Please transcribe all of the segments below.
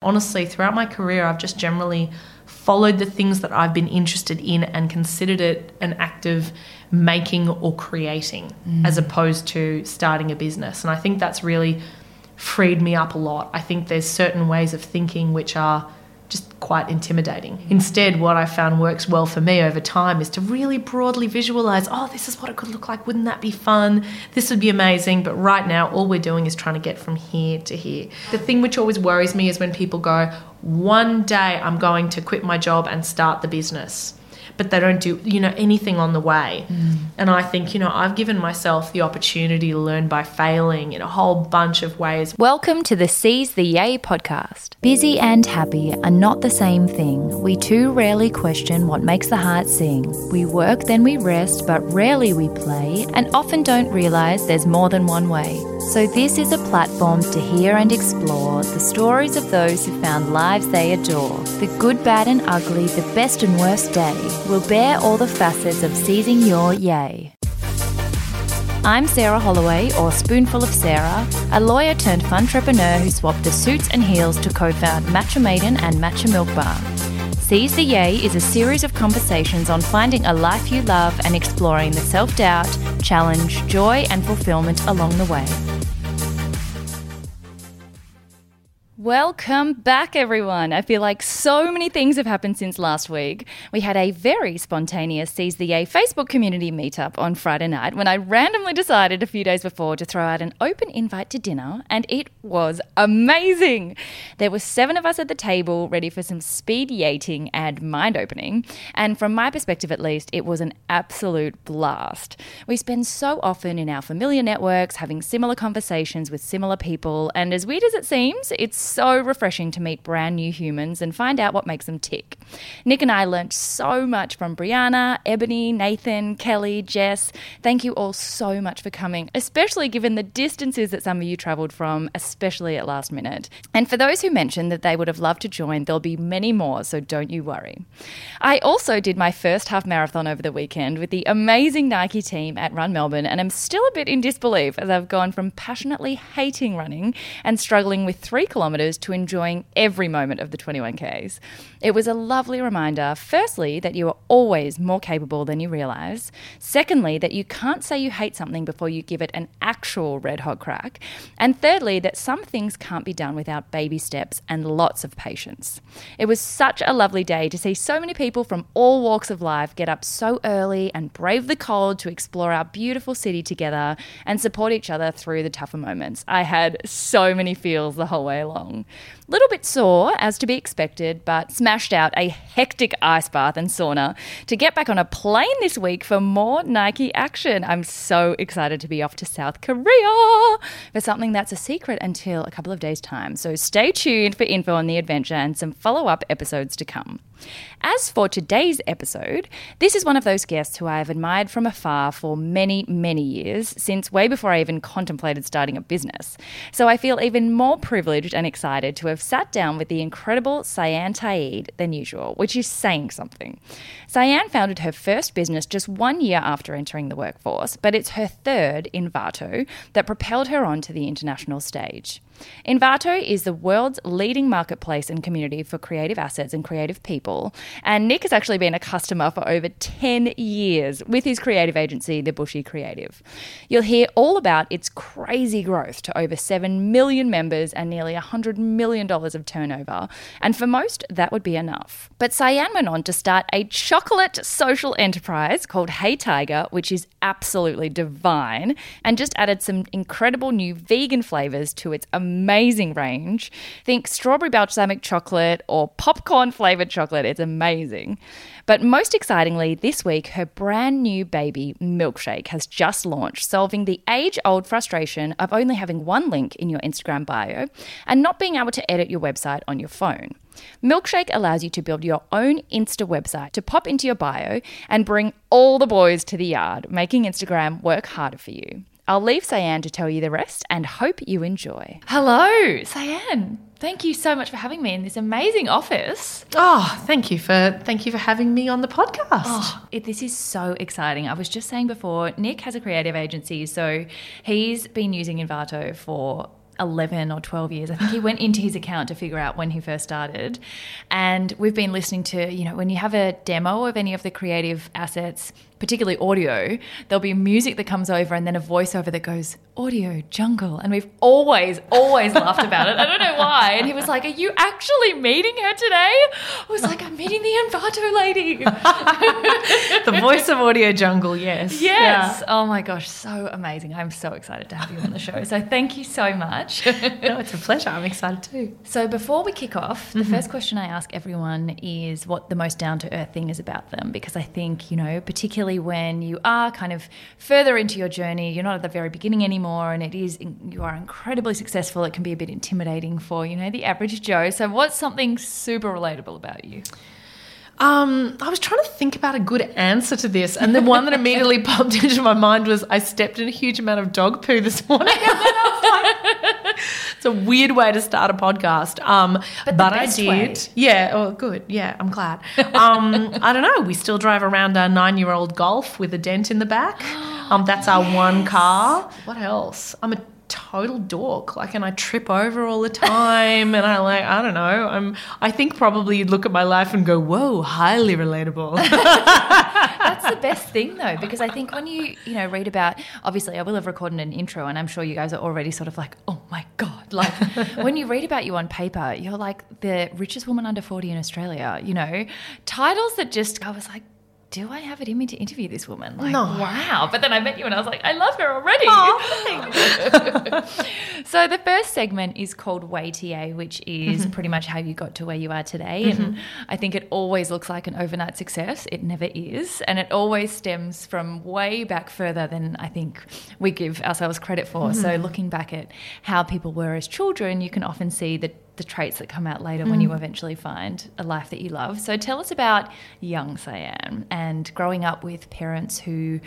Honestly, throughout my career, I've just generally followed the things that I've been interested in and considered it an act of making or creating mm. as opposed to starting a business. And I think that's really freed me up a lot. I think there's certain ways of thinking which are just quite intimidating. Instead, what I found works well for me over time is to really broadly visualize oh, this is what it could look like. Wouldn't that be fun? This would be amazing. But right now, all we're doing is trying to get from here to here. The thing which always worries me is when people go, one day I'm going to quit my job and start the business but they don't do you know anything on the way. Mm. and i think you know i've given myself the opportunity to learn by failing in a whole bunch of ways. Welcome to the seize the yay podcast. Busy and happy are not the same thing. We too rarely question what makes the heart sing. We work then we rest but rarely we play and often don't realize there's more than one way. So this is a platform to hear and explore the stories of those who found lives they adore. The good bad and ugly the best and worst day will bear all the facets of seizing your yay. I'm Sarah Holloway, or Spoonful of Sarah, a lawyer turned entrepreneur who swapped the suits and heels to co found Matcha Maiden and Matcha Milk Bar. Seize the Yay is a series of conversations on finding a life you love and exploring the self doubt, challenge, joy, and fulfillment along the way. Welcome back, everyone. I feel like so many things have happened since last week. We had a very spontaneous Seize the Yay Facebook community meetup on Friday night when I randomly decided a few days before to throw out an open invite to dinner, and it was amazing. There were seven of us at the table ready for some speed yating and mind opening, and from my perspective at least, it was an absolute blast. We spend so often in our familiar networks having similar conversations with similar people, and as weird as it seems, it's so refreshing to meet brand new humans and find out what makes them tick. Nick and I learned so much from Brianna, Ebony, Nathan, Kelly, Jess. Thank you all so much for coming, especially given the distances that some of you travelled from, especially at last minute. And for those who mentioned that they would have loved to join, there'll be many more, so don't you worry. I also did my first half marathon over the weekend with the amazing Nike team at Run Melbourne, and I'm still a bit in disbelief as I've gone from passionately hating running and struggling with three kilometres kilometres to enjoying every moment of the 21Ks. It was a lovely reminder, firstly, that you are always more capable than you realise. Secondly, that you can't say you hate something before you give it an actual red hot crack. And thirdly, that some things can't be done without baby steps and lots of patience. It was such a lovely day to see so many people from all walks of life get up so early and brave the cold to explore our beautiful city together and support each other through the tougher moments. I had so many feels the whole way along long Little bit sore, as to be expected, but smashed out a hectic ice bath and sauna to get back on a plane this week for more Nike action. I'm so excited to be off to South Korea for something that's a secret until a couple of days' time. So stay tuned for info on the adventure and some follow up episodes to come. As for today's episode, this is one of those guests who I have admired from afar for many, many years, since way before I even contemplated starting a business. So I feel even more privileged and excited to have sat down with the incredible Cyan Ta'eed than usual, which is saying something. Cyan founded her first business just one year after entering the workforce, but it's her third, Envato, that propelled her onto the international stage. Envato is the world's leading marketplace and community for creative assets and creative people. And Nick has actually been a customer for over 10 years with his creative agency, The Bushy Creative. You'll hear all about its crazy growth to over 7 million members and nearly $100 million of turnover. And for most, that would be enough. But Cyan went on to start a chocolate social enterprise called Hey Tiger, which is absolutely divine, and just added some incredible new vegan flavors to its amazing amazing range. Think strawberry balsamic chocolate or popcorn flavored chocolate. It's amazing. But most excitingly, this week, her brand new baby, Milkshake, has just launched, solving the age old frustration of only having one link in your Instagram bio and not being able to edit your website on your phone. Milkshake allows you to build your own Insta website to pop into your bio and bring all the boys to the yard, making Instagram work harder for you. I'll leave Cyan to tell you the rest and hope you enjoy. Hello, Cyan. Thank you so much for having me in this amazing office. Oh, thank you for thank you for having me on the podcast. Oh, it, this is so exciting. I was just saying before, Nick has a creative agency, so he's been using Envato for 11 or 12 years. I think he went into his account to figure out when he first started. And we've been listening to, you know, when you have a demo of any of the creative assets, particularly audio, there'll be music that comes over and then a voiceover that goes, audio jungle. And we've always, always laughed about it. I don't know why. And he was like, Are you actually meeting her today? I was like, I'm meeting the Envato lady. the voice of Audio Jungle, yes. Yes. Yeah. Oh my gosh, so amazing. I'm so excited to have you on the show. So thank you so much. no, it's a pleasure. I'm excited too. So before we kick off, the mm-hmm. first question I ask everyone is what the most down to earth thing is about them. Because I think, you know, particularly particularly when you are kind of further into your journey, you're not at the very beginning anymore, and it is you are incredibly successful. It can be a bit intimidating for you know the average Joe. So, what's something super relatable about you? Um, I was trying to think about a good answer to this, and the one that immediately popped into my mind was I stepped in a huge amount of dog poo this morning. It's a weird way to start a podcast. Um, but, but I did. Way. Yeah. Oh, good. Yeah, I'm glad. Um, I don't know. We still drive around our nine-year-old Golf with a dent in the back. Um, that's our yes. one car. What else? I'm a total dork like and I trip over all the time and I like I don't know I'm I think probably you'd look at my life and go whoa highly relatable that's the best thing though because I think when you you know read about obviously I will have recorded an intro and I'm sure you guys are already sort of like oh my god like when you read about you on paper you're like the richest woman under 40 in Australia you know? Titles that just I was like do I have it in me to interview this woman? Like, no. wow. But then I met you and I was like, I love her already. Oh, so the first segment is called WayTA, which is mm-hmm. pretty much how you got to where you are today. Mm-hmm. And I think it always looks like an overnight success. It never is. And it always stems from way back further than I think we give ourselves credit for. Mm-hmm. So looking back at how people were as children, you can often see that the traits that come out later mm. when you mm. eventually find a life that you love. So tell us about young Cyan and growing up with parents who,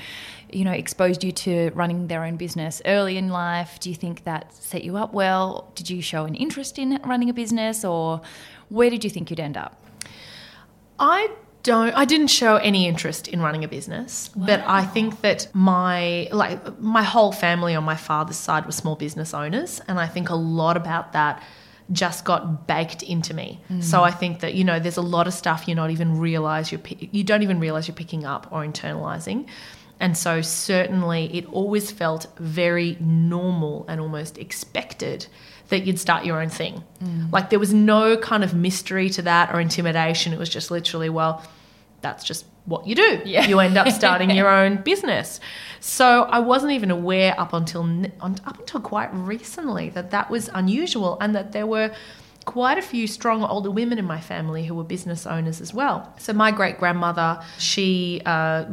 you know, exposed you to running their own business early in life. Do you think that set you up well? Did you show an interest in running a business or where did you think you'd end up? I don't I didn't show any interest in running a business, wow. but I think that my like my whole family on my father's side were small business owners and I think a lot about that just got baked into me. Mm. So I think that you know there's a lot of stuff you're not even realize you're you don't even realize you're picking up or internalizing. And so certainly it always felt very normal and almost expected that you'd start your own thing. Mm. Like there was no kind of mystery to that or intimidation. It was just literally, well, that's just what you do. Yeah. You end up starting your own business. So I wasn't even aware up until up until quite recently that that was unusual and that there were quite a few strong older women in my family who were business owners as well. So my great grandmother, she, uh,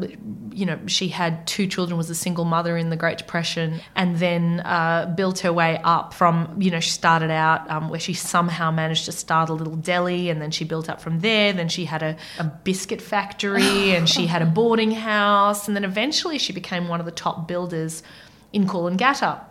you know, she had two children, was a single mother in the Great Depression, and then uh, built her way up from, you know, she started out um, where she somehow managed to start a little deli, and then she built up from there. Then she had a, a biscuit factory, and she had a boarding house, and then eventually she became one of the top builders in Coolangatta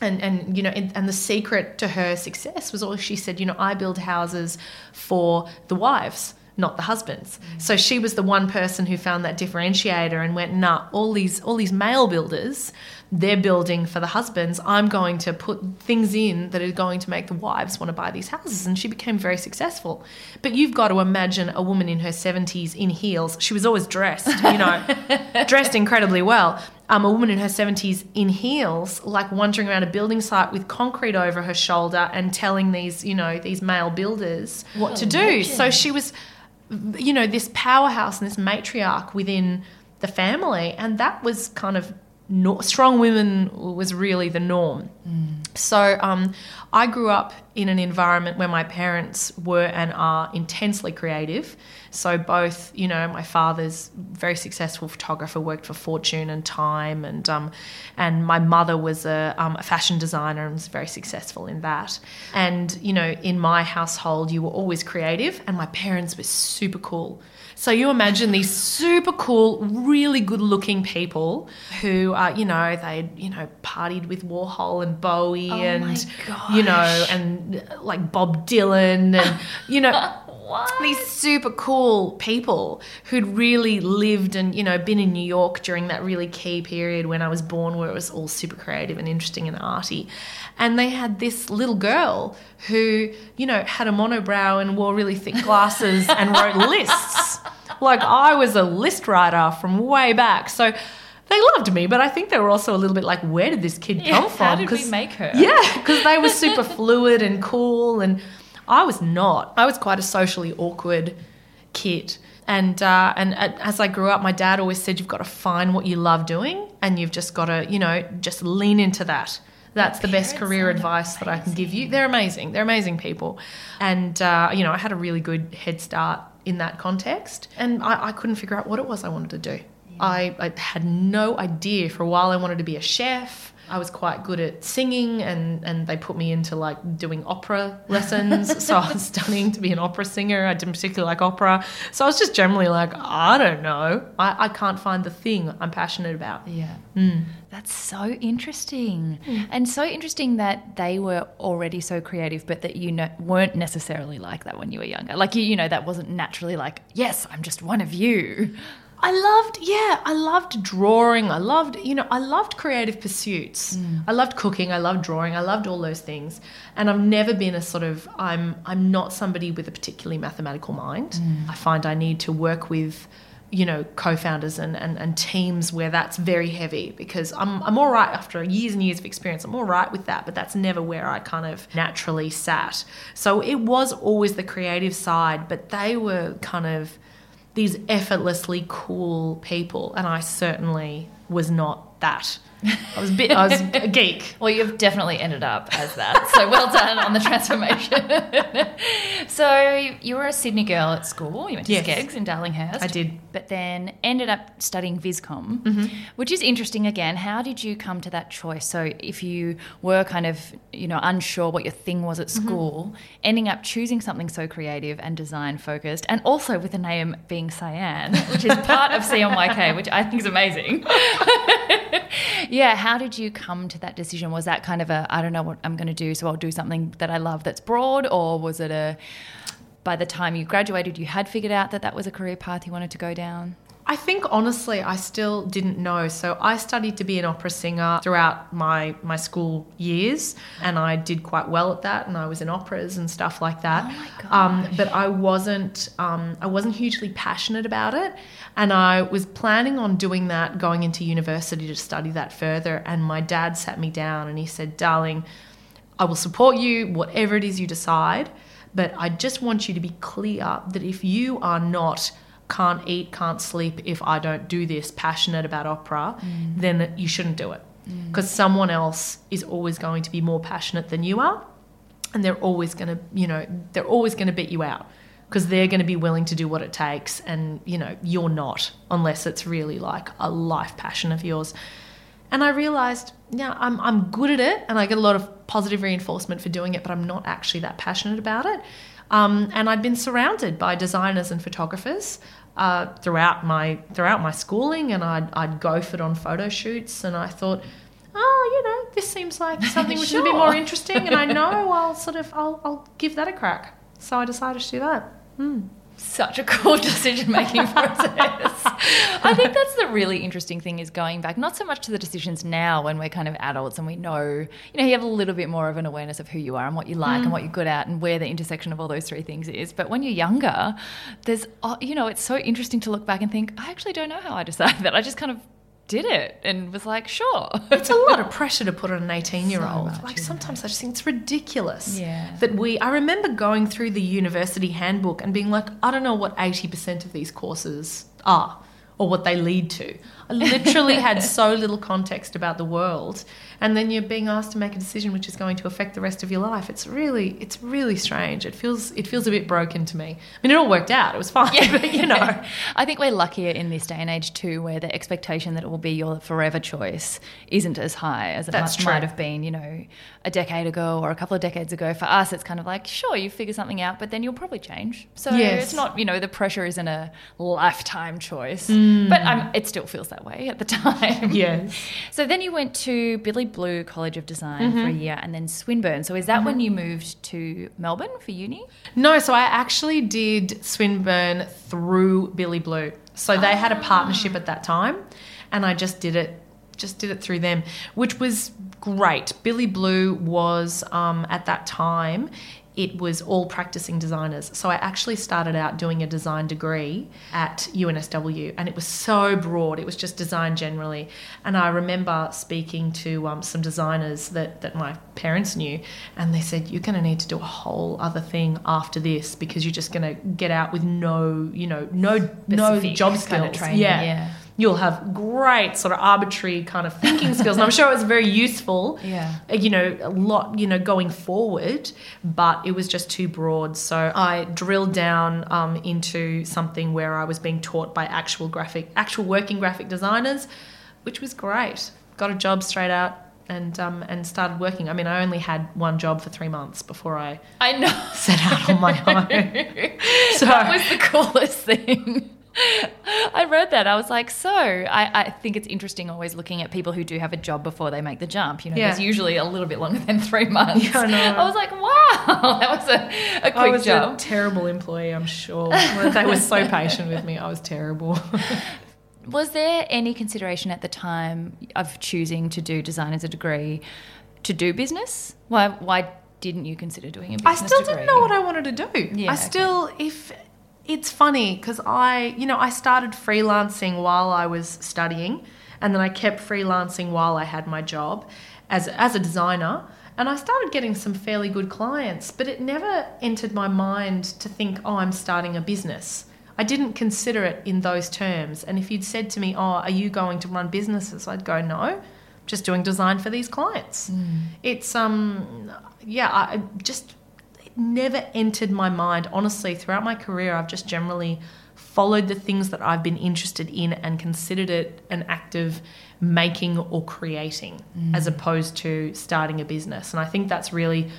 and and you know and, and, the secret to her success was always she said you know i build houses for the wives not the husbands. Mm. so she was the one person who found that differentiator and went nah all these all these male builders they're building for the husbands. I'm going to put things in that are going to make the wives want to buy these houses. And she became very successful. But you've got to imagine a woman in her 70s in heels. She was always dressed you know dressed incredibly well um, a woman in her 70s in heels, like wandering around a building site with concrete over her shoulder and telling these, you know, these male builders what oh, to do. Imagine. So she was, you know, this powerhouse and this matriarch within the family. And that was kind of no, strong women was really the norm. Mm. So um, I grew up in an environment where my parents were and are intensely creative. So both, you know, my father's very successful photographer, worked for Fortune and Time, and um, and my mother was a, um, a fashion designer and was very successful in that. And you know, in my household, you were always creative, and my parents were super cool. So you imagine these super cool, really good looking people who are, you know, they, you know, partied with Warhol and Bowie oh and, you know, and uh, like Bob Dylan and, you know, What? these super cool people who'd really lived and you know been in New York during that really key period when I was born where it was all super creative and interesting and arty and they had this little girl who you know had a monobrow and wore really thick glasses and wrote lists like I was a list writer from way back so they loved me but I think they were also a little bit like where did this kid Yeah, come from how did we make her? yeah, because they were super fluid and cool, and I was not. I was quite a socially awkward kid. And uh, and uh, as I grew up, my dad always said you've got to find what you love doing, and you've just got to you know just lean into that. That's the best career advice that I can give you. They're amazing. They're amazing people, and uh, you know I had a really good head start in that context, and I, I couldn't figure out what it was I wanted to do. I, I had no idea for a while I wanted to be a chef. I was quite good at singing and, and they put me into like doing opera lessons. so I was studying to be an opera singer. I didn't particularly like opera. So I was just generally like, I don't know. I, I can't find the thing I'm passionate about. Yeah. Mm. That's so interesting. And so interesting that they were already so creative, but that you know, weren't necessarily like that when you were younger. Like, you, you know, that wasn't naturally like, yes, I'm just one of you. I loved, yeah, I loved drawing. I loved, you know, I loved creative pursuits. Mm. I loved cooking. I loved drawing. I loved all those things. And I've never been a sort of, I'm, I'm not somebody with a particularly mathematical mind. Mm. I find I need to work with, you know, co-founders and, and, and teams where that's very heavy because I'm, I'm all right after years and years of experience. I'm all right with that, but that's never where I kind of naturally sat. So it was always the creative side, but they were kind of, these effortlessly cool people, and I certainly was not that. I was a bit. I was a geek. Well, you've definitely ended up as that. So well done on the transformation. so you were a Sydney girl at school. You went to Yes. SCEGGS in Darlinghurst. I did. But then ended up studying Viscom, mm-hmm. which is interesting again. How did you come to that choice? So if you were kind of, you know, unsure what your thing was at mm-hmm. school, ending up choosing something so creative and design focused, and also with the name being Cyan, which is part of CMYK, which I think is amazing. yeah, how did you come to that decision? Was that kind of a I don't know what I'm going to do, so I'll do something that I love that's broad, or was it a by the time you graduated, you had figured out that that was a career path you wanted to go down? I think honestly, I still didn't know. So I studied to be an opera singer throughout my my school years, and I did quite well at that. And I was in operas and stuff like that. Oh my. Um, but I wasn't um, I wasn't hugely passionate about it, and I was planning on doing that going into university to study that further. And my dad sat me down and he said, "Darling, I will support you whatever it is you decide." But I just want you to be clear that if you are not can't eat, can't sleep if I don't do this, passionate about opera, then you shouldn't do it. Because someone else is always going to be more passionate than you are. And they're always going to, you know, they're always going to beat you out because they're going to be willing to do what it takes. And, you know, you're not unless it's really like a life passion of yours. And I realized, yeah, I'm, I'm good at it and I get a lot of positive reinforcement for doing it, but I'm not actually that passionate about it. Um, and I'd been surrounded by designers and photographers uh, throughout my throughout my schooling, and I'd, I'd go for it on photo shoots. And I thought, oh, you know, this seems like something which is a bit more interesting, and I know I'll sort of I'll, I'll give that a crack. So I decided to do that. Such a cool decision making process. I think that's the really interesting thing is going back, not so much to the decisions now when we're kind of adults and we know, you know, you have a little bit more of an awareness of who you are and what you like and what you're good at and where the intersection of all those three things is. But when you're younger, there's, uh, you know, it's so interesting to look back and think, I actually don't know how I decided that. I just kind of did it and was like, sure. It's a lot of pressure to put on an 18 year So old. much, like sometimes I just think it's ridiculous. Yeah. That we, I remember going through the university handbook and being like, I don't know what 80% of these courses are or what they lead to. I literally had so little context about the world. And then you're being asked to make a decision which is going to affect the rest of your life. It's really, it's really strange. It feels, it feels a bit broken to me. I mean, it all worked out. It was fine, yeah. but you know. I think we're luckier in this day and age too, where the expectation that it will be your forever choice isn't as high as it That's might, might have been, you know, a decade ago or a couple of decades ago. For us, it's kind of like, sure, you figure something out, but then you'll probably change. So Yes. it's not, you know, the pressure isn't a lifetime choice. Mm. but um, it still feels that way at the time. Yes. So then you went to Billy Blue College of Design for a Mm-hmm. year and then Swinburne. So is that when you moved to Melbourne for uni? No, so I actually did Swinburne through Billy Blue. So they had a partnership at that time, and I just did it, just did it through them, which was great. Billy Blue was um, at that time. It was all practicing designers. So I actually started out doing a design degree at UNSW, and it was so broad. It was just design generally. And I remember speaking to um, some designers that, that my parents knew, and they said, You're going to need to do a whole other thing after this because you're just going to get out with no, you know, no, no Specific job kind skills. of training, yeah. yeah. You'll have great sort of arbitrary kind of thinking skills, and I'm sure it was very useful. Yeah. uh, You know, a lot. You know, going forward, but it was just too broad. So I drilled down um, into something where I was being taught by actual graphic, actual working graphic designers, which was great. Got a job straight out and um, and started working. I mean, I only had one job for three months before I I know. set out on my own. So that was the coolest thing. I read that. I was like, so I, I think it's interesting always looking at people who do have a job before they make the jump. You know, Yeah. there's usually a little bit longer than three months. Yeah, I know. I was like, wow, that was a, a quick I was job. a terrible employee, I'm sure. they were so patient with me. I was terrible. Was there any consideration at the time of choosing to do design as a degree to do business? Why why didn't you consider doing a business I still degree? didn't know what I wanted to do. Yeah, I okay. still, if it's funny because I, you know, I started freelancing while I was studying, and then I kept freelancing while I had my job as as a designer. And I started getting some fairly good clients, but it never entered my mind to think, oh, I'm starting a business. I didn't consider it in those terms. And if you'd said to me, oh, are you going to run businesses? I'd go, no, just doing design for these clients. It's, um, yeah, I just, never entered my mind. Honestly, throughout my career, I've just generally followed the things that I've been interested in and considered it an act of making or creating mm. as opposed to starting a business. And I think that's really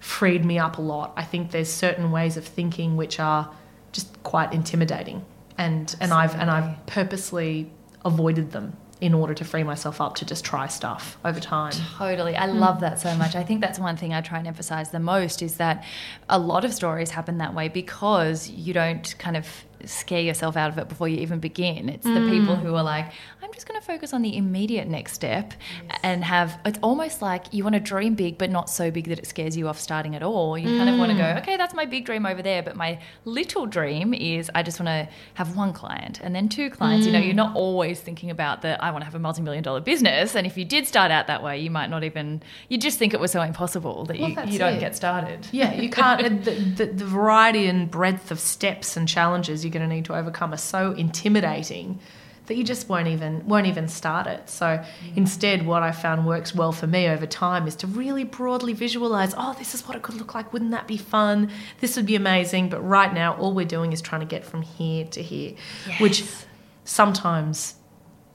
freed me up a lot. I think there's certain ways of thinking which are just quite intimidating. And and I've and I've purposely avoided them in order to free myself up to just try stuff over time. Totally. I love that so much. I think that's one thing I try and emphasize the most is that a lot of stories happen that way because you don't kind of scare yourself out of it before you even begin. It's the mm. people who are like, I'm just going to focus on the immediate next step and have it's almost like you want to dream big, but not so big that it scares you off starting at all. You kind of want to go, mm. okay, that's my big dream over there, but my little dream is I just want to have one client and then two clients. You know, you're mm. not always thinking about that I want to have a multi million dollar business. And if you did start out that way, you might not even, you just think it was so impossible that Well, you, you don't it. get started. Yeah, you can't. the, the, the variety and breadth of steps and challenges you're going to need to overcome are so intimidating that you just won't even won't even start it. So mm. instead, what I found works well for me over time is to really broadly visualize. Oh, this is what it could look like. Wouldn't that be fun? This would be amazing. But right now, all we're doing is trying to get from here to here, which sometimes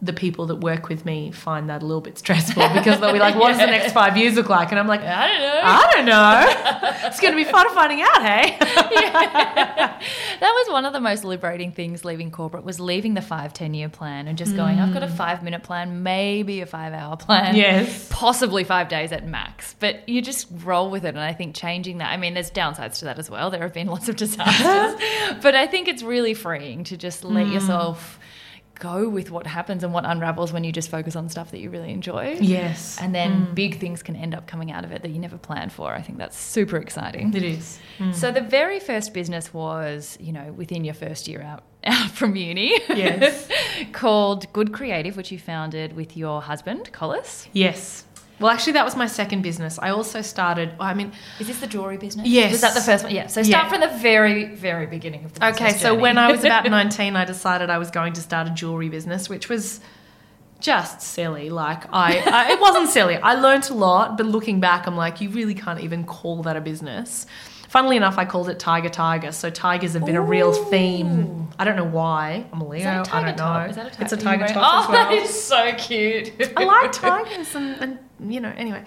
the people that work with me find that a little bit stressful because they'll be like, "What does the next five years look like?" And I'm like, I don't know. I don't know. it's going to be fun finding out, hey? that was one of the most liberating things leaving corporate was leaving the five ten year plan and just going i've got a mm. five minute plan maybe a five hour plan Yes. possibly five days at max but you just roll with it and i think changing that i mean there's downsides to that as well there have been lots of disasters but i think it's really freeing to just let mm. yourself go with what happens and what unravels when you just focus on stuff that you really enjoy Yes. and then mm. big things can end up coming out of it that you never planned for i think that's super exciting It is. Mm. so the very first business was, you know, within your first year out, out from uni. Yes. called Good Creative, which you founded with your husband, Collis. Yes. Well, actually, that was my second business. I also started, I mean, Is this the jewelry business? Yes. Was that the first one? Yeah. So start Yeah. from the very, very beginning of the business okay, so journey. when I was about 19, I decided I was going to start a jewelry business, which was just silly. Like, I, I it wasn't silly. I learnt a lot, but looking back, I'm like, you really can't even call that a business. Funnily enough, I called it Tiger Tiger. So tigers have been a real theme. I don't know why. I'm a Leo. Is that a I tiger don't top? know. Is that a tiger? It's a tiger top Oh, well. that is so cute. I like tigers and, and you know, anyway.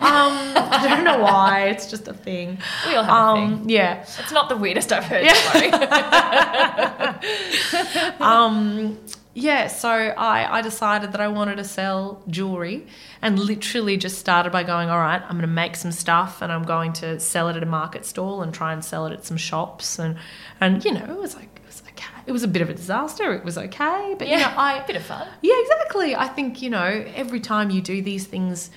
Um, I don't know why. It's just a thing. We all have a Um, yeah. It's not the weirdest I've heard. Yeah. don't. Um, yeah, so I, I decided that I wanted to sell jewelry and literally just started by going, all right, I'm going to make some stuff and I'm going to sell it at a market stall and try and sell it at some shops. And, and you know, it was like, it was okay. It was a bit of a disaster. It was okay. But, yeah, you know, I. bit of fun. Yeah, exactly. I think, you know, every time you do these things,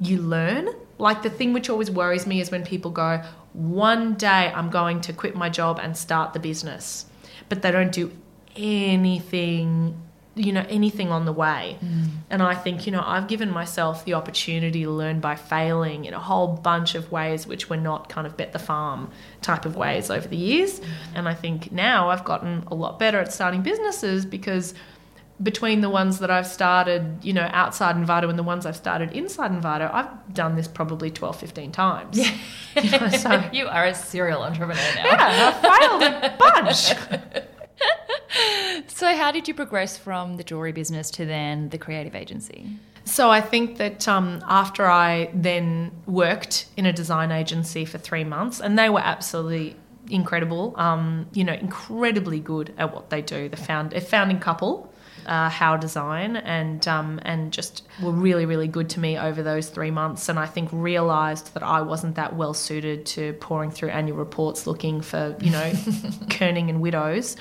you learn. Like the thing which always worries me is when people go, one day I'm going to quit my job and start the business, but they don't do anything you know anything on the way mm. and i think you know i've given myself the opportunity to learn by failing in a whole bunch of ways which were not kind of bet the farm type of ways over the years mm. and i think now i've gotten a lot better at starting businesses because between the ones that I've started, you know, outside Envato and the ones I've started inside Envato, I've done this probably 12, 15 times. Yeah. You, know, so, you are a serial entrepreneur now. Yeah, I've failed a bunch. so, how did you progress from the jewelry business to then the creative agency? So, I think that um, after I then worked in a design agency for three months, and they were absolutely incredible, um, you know, incredibly good at what they do. The found, a founding couple uh, How Design, and um, and just were really really good to me over those three months. And I think realised that I wasn't that well suited to pouring through annual reports looking for you know kerning and widows.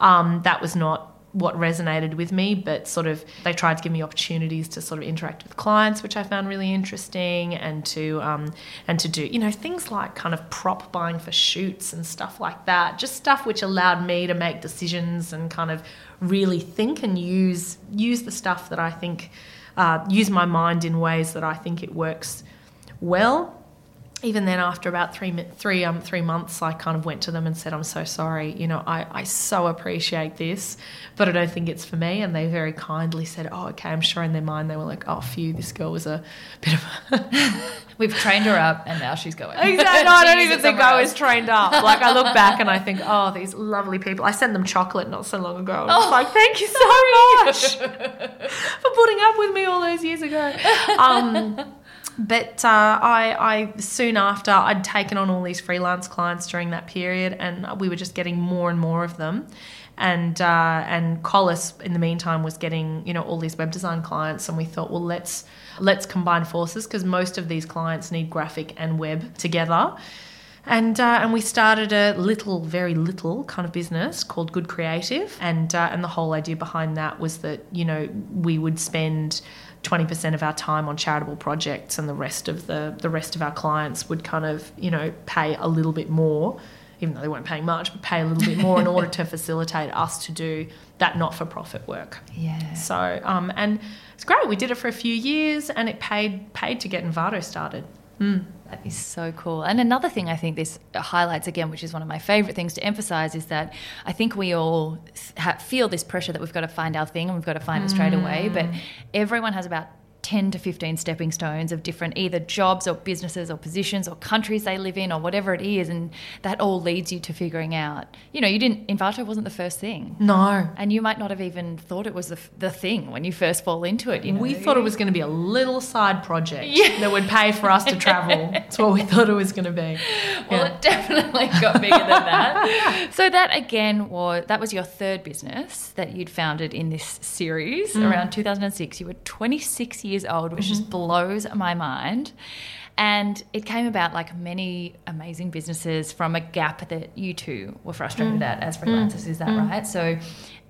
Um, that was not what resonated with me, but sort of they tried to give me opportunities to sort of interact with clients, which I found really interesting, and to um, and to do you know things like kind of prop buying for shoots and stuff like that. Just stuff which allowed me to make decisions and kind of really think and use use the stuff that I think uh, use my mind in ways that I think it works well. Even then, after about three three um three months, I kind of went to them and said, "I'm so sorry. You know, I, I so appreciate this, but I don't think it's for me." And they very kindly said, "Oh, okay." I'm sure in their mind they were like, "Oh, phew, this girl was a bit of." A We've trained her up, and now she's going. Exactly. No, I don't even think I was trained up. Like I look back and I think, oh, these lovely people. I sent them chocolate not so long ago. I was oh, like, thank you so much for putting up with me all those years ago. Um, but uh, I, I soon after I'd taken on all these freelance clients during that period, and we were just getting more and more of them and uh, and Collis in the meantime was getting you know all these web design clients, and we thought, well, let's let's combine forces because most of these clients need graphic and web together. And, uh, and we started a little, very little kind of business called Good Creative. And, uh, and the whole idea behind that was that, you know, we would spend 20% of our time on charitable projects and the rest of the, the rest of our clients would kind of, you know, pay a little bit more even though they weren't paying much, but pay a little bit more in order to facilitate us to do that not for profit work. Yeah. So, um, and it's great. We did it for a few years and it paid, paid to get Envato started. Mm. That is so cool. And another thing I think this highlights again, which is one of my favorite things to emphasize, is that I think we all feel this pressure that we've got to find our thing and we've got to find mm. it straight away. But mm. everyone has about 10 to 15 stepping stones of different either jobs or businesses or positions or countries they live in or whatever it is and that all leads you to figuring out you know you didn't Envato wasn't the first thing. No. And you might not have even thought it was the, the thing when you first fall into it you know? we thought it was going to be a little side project yeah. that would pay for us to travel. That's what we thought it was going to be. Well it definitely got bigger than that. So that again was that was your third business that you'd founded in this series mm. around 2006 you were 26 years years old, which mm-hmm. just blows my mind. And it came about like many amazing businesses from a gap that you two were frustrated mm. at as freelancers. Mm. Is that mm. right? So,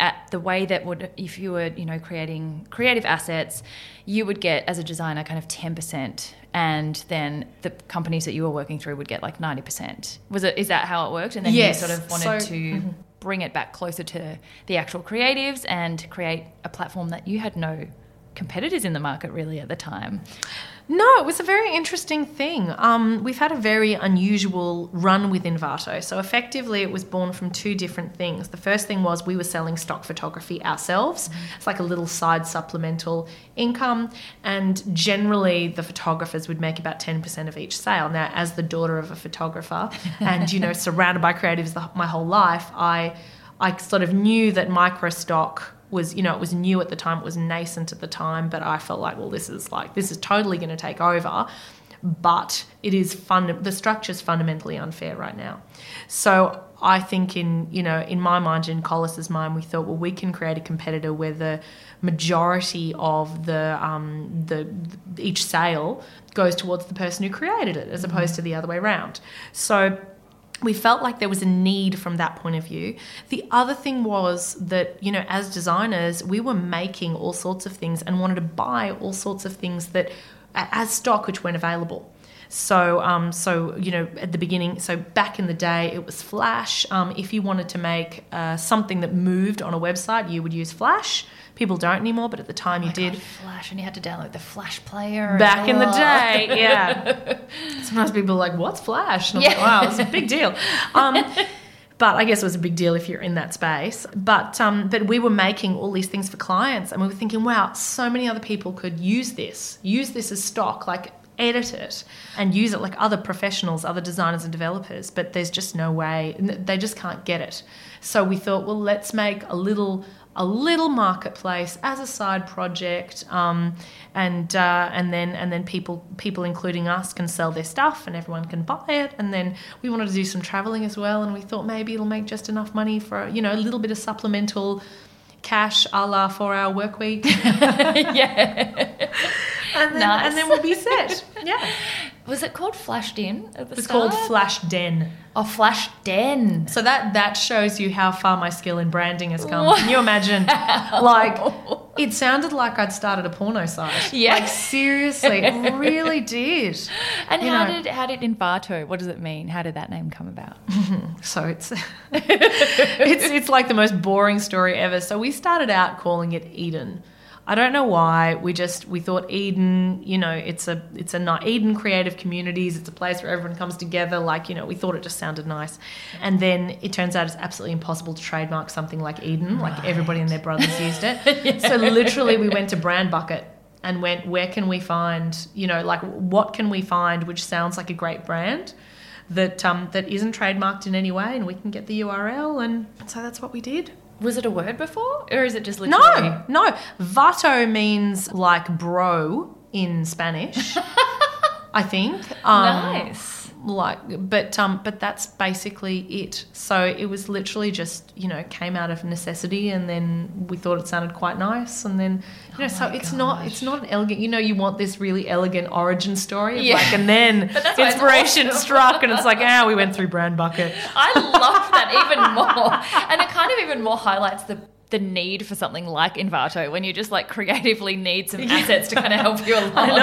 at the way that would, if you were, you know, creating creative assets, you would get as a designer kind of ten percent, and then the companies that you were working through would get like ninety percent. Was it? Is that how it worked? And then yes. you sort of wanted so, to. Mm-hmm. Bring it back closer to the actual creatives and create a platform that you had no competitors in the market really at the time. No, it was a very interesting thing. Um, we've had a very unusual run with Envato. So effectively, it was born from two different things. The first thing was we were selling stock photography ourselves. Mm-hmm. It's like a little side supplemental income, and generally the photographers would make about ten percent of each sale. Now, as the daughter of a photographer, and you know, surrounded by creatives the, my whole life, I I sort of knew that micro stock was you know it was new at the time it was nascent at the time but i felt like well this is like this is totally going to take over. But it is fun the structure is fundamentally unfair right now. So I think in you know in my mind, in Collis's mind, we thought, well, we can create a competitor where the majority of the um, the each sale goes towards the person who created it, as opposed to the other way around. So we felt like there was a need from that point of view. The other thing was that, you know, as designers, we were making all sorts of things and wanted to buy all sorts of things that as stock which weren't available. So, um, so you know, at the beginning, so back in the day, it was Flash. Um, if you wanted to make uh, something that moved on a website, you would use Flash. People don't anymore, but at the time Oh you did. God, Flash, and you had to download the Flash player. Back in the day, yeah. Sometimes people are like, "What's Flash?" And I'm like, Yeah. "Wow, it's a big deal." Um, but I guess it was a big deal if you're in that space. But um, but we were making all these things for clients, and we were thinking, "Wow, so many other people could use this, use this as stock, like." edit it and use it like other professionals other designers and developers but there's just no way they just can't get it so we thought well let's make a little a little marketplace as a side project, um, and uh, and then and then people people including us can sell their stuff, and everyone can buy it. And then we wanted to do some traveling as well, and we thought maybe it'll make just enough money for you know a little bit of supplemental cash a la four hour work week, yeah. and then, Nice. and then we'll be set. Yeah, Was it called Flashed In at the it's start? called Flash Den. Oh, Flash Den. So that that shows you how far my skill in branding has come. Can you imagine? Like it sounded like I'd started a porno site. Yeah. Like seriously, it really did. And You how know. did how did Envato? What does it mean? How did that name come about? So it's it's it's like the most boring story ever. So we started out calling it Eden. I don't know why. We just we thought Eden, you know, it's a it's a ni- Eden Creative Communities. It's a place where everyone comes together. Like you know, we thought it just sounded nice, and then it turns out it's absolutely impossible to trademark something like Eden. Like everybody and their brothers used it. So literally, we went to Brand Bucket and went, where can we find, you know, like what can we find which sounds like a great brand that um, that isn't trademarked in any way, and we can get the URL, and so that's what we did. Was it a word before, or is it just literally? No, no. Vato means like bro in Spanish. I think. Um, nice. Like, but um, but that's basically it. So it was literally just you know came out of necessity, and then we thought it sounded quite nice, and then you know Oh so it's not it's not an elegant. You know, you want this really elegant origin story, of Yeah. like, and then But that's why it's inspiration awesome. struck, and it's like, ah, we went through Brand Bucket. I love that even more, and it kind of even more highlights the the need for something like Envato when you just like creatively need some assets to kind of help you along. I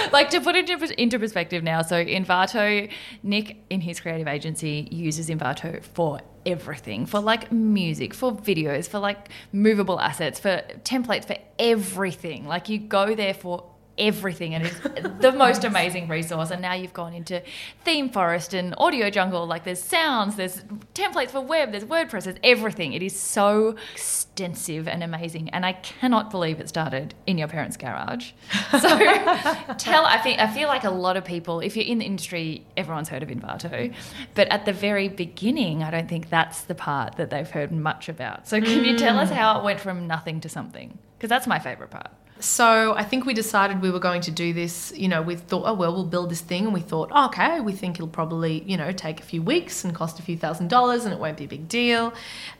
know. like to put it into, into perspective now. So Envato, Nick in his creative agency uses Envato for everything for like music for videos for like movable assets for templates for everything like you go there for everything. And it's the most amazing resource. And now you've gone into theme forest and audio jungle. Like there's sounds there's templates for web there's wordpress there's everything. It is so extensive and amazing. And i cannot believe it started in your parents garage. So tell i think i feel like a lot of people if you're in the industry everyone's heard of Envato but at the very beginning i don't think that's the part that they've heard much about. So can you tell us hmm. how it went from nothing to something? Because that's my favorite part So I think we decided we were going to do this. You know, we thought, oh well, we'll build this thing, and we thought, oh, okay, we think it'll probably, you know, take a few weeks and cost a few thousand dollars, and it won't be a big deal.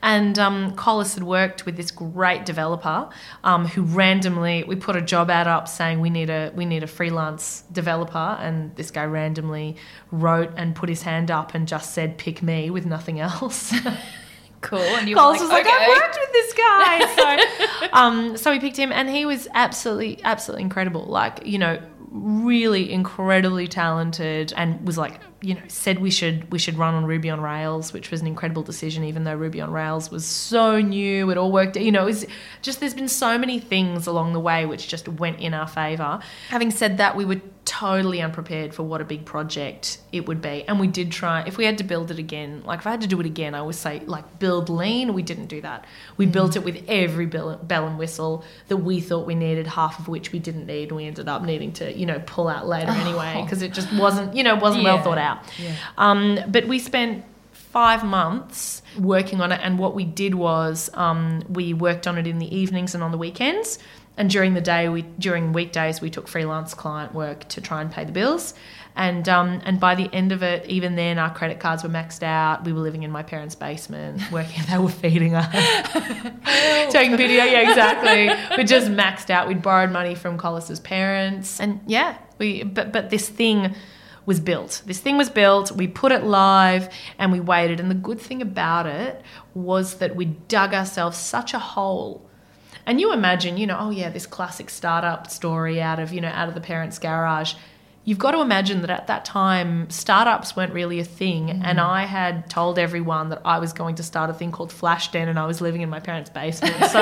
And um, Collis had worked with this great developer um, who randomly we put a job ad up saying we need a we need a freelance developer, and this guy randomly wrote and put his hand up and just said, pick me with nothing else. cool and you Collis were was like, okay. I've worked with this guy. So, um, so we picked him, and he was absolutely, absolutely incredible. Like, you know, really incredibly talented, and was like, you know, said we should we should run on Ruby on Rails, which was an incredible decision, even though Ruby on Rails was so new. It all worked. You know, it was just there's been so many things along the way which just went in our favor. Having said that, we were totally unprepared for what a big project it would be. And we did try, if we had to build it again, like if I had to do it again, I would say, like, build lean. We didn't do that. We built it with every bell, bell and whistle that we thought we needed, half of which we didn't need. And we ended up needing to, you know, pull out later anyway, because it just wasn't, you know, wasn't well thought out. Yeah. Um, but we spent five months working on it, and what we did was um, we worked on it in the evenings and on the weekends. And during the day, we during weekdays, we took freelance client work to try and pay the bills. And um, and by the end of it, even then, our credit cards were maxed out. We were living in my parents' basement, working. They were feeding us, taking video. Yeah, exactly. we just maxed out. We'd borrowed money from Collis's parents, and yeah, we. But but this thing was built. This thing was built. We put it live, and we waited. And the good thing about it was that we dug ourselves such a hole. And you imagine, you know, oh yeah, this classic startup story out of you know out of the parents' garage you've got to imagine that at that time startups weren't really a thing mm. and i had told everyone that i was going to start a thing called flashden and i was living in my parents basement. So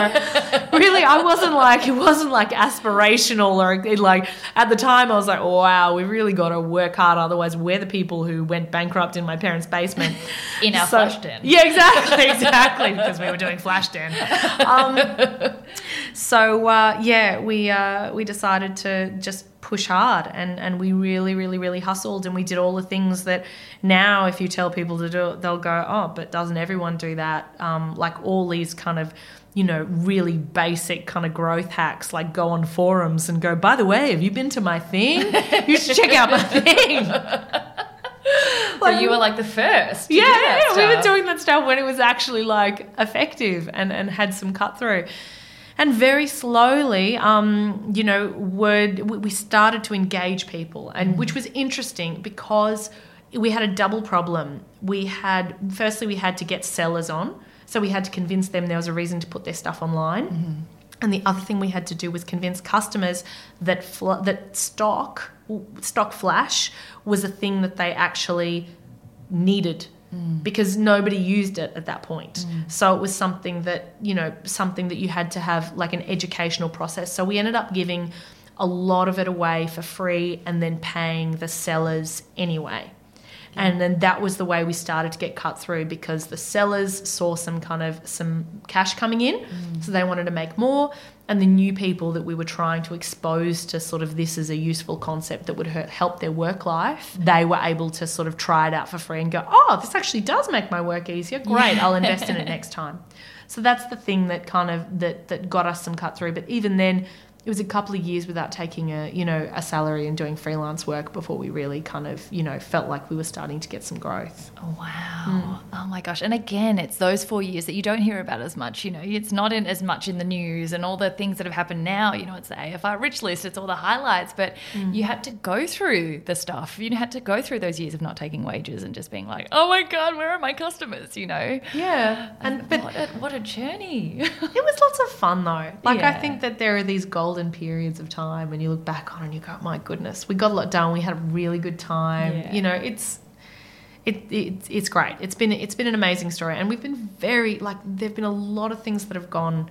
really i wasn't like it wasn't like aspirational or like at the time i was like wow we really got to work hard otherwise we're the people who went bankrupt in my parents basement. In our so, flashden yeah exactly exactly because we were doing flashden um, so uh, yeah we uh, we decided to just push hard and and we really really really hustled and we did all the things that now if you tell people to do it they'll go oh but doesn't everyone do that? Um, like all these kind of you know really basic kind of growth hacks like go on forums and go by the way have you been to my thing? You should check out my thing. Like, so you were like the first yeah, yeah we were doing that stuff when it was actually like effective and and had some cut through and very slowly, um, you know, would we started to engage people, and which was interesting because we had a double problem. We had firstly we had to get sellers on, so we had to convince them there was a reason to put their stuff online. Mm-hmm. And the other thing we had to do was convince customers that fl- that stock stock flash was a thing that they actually needed Mm. because nobody used it at that point. Mm. So it was something that, you know, something that you had to have like an educational process. So we ended up giving a lot of it away for free and then paying the sellers anyway. And then that was the way we started to get cut through because the sellers saw some kind of some cash coming in, mm. so they wanted to make more and the new people that we were trying to expose to sort of this as a useful concept that would help their work life, they were able to sort of try it out for free and go, oh, this actually does make my work easier. Great, yeah. I'll invest in it next time. So that's the thing that kind of that that got us some cut through. But even then, it was a couple of years without taking a you know a salary and doing freelance work before we really kind of you know felt like we were starting to get some growth. Oh, wow! Mm. Oh my gosh! And again, it's those four years that you don't hear about as much. You know, it's not in as much in the news and all the things that have happened now. You know, it's the AFR Rich List, it's all the highlights, but mm. you had to go through the stuff. You had to go through those years of not taking wages and just being like, oh my god, where are my customers? You know? Yeah. And but what a, what a journey. it was lots of fun though. Like yeah. I think that there are these golden golden periods of time and you look back on and you go, my goodness, we got a lot done. We had a really good time. Yeah. You know, it's it, it, it's great. It's been it's been an amazing story, and we've been very like there've been a lot of things that have gone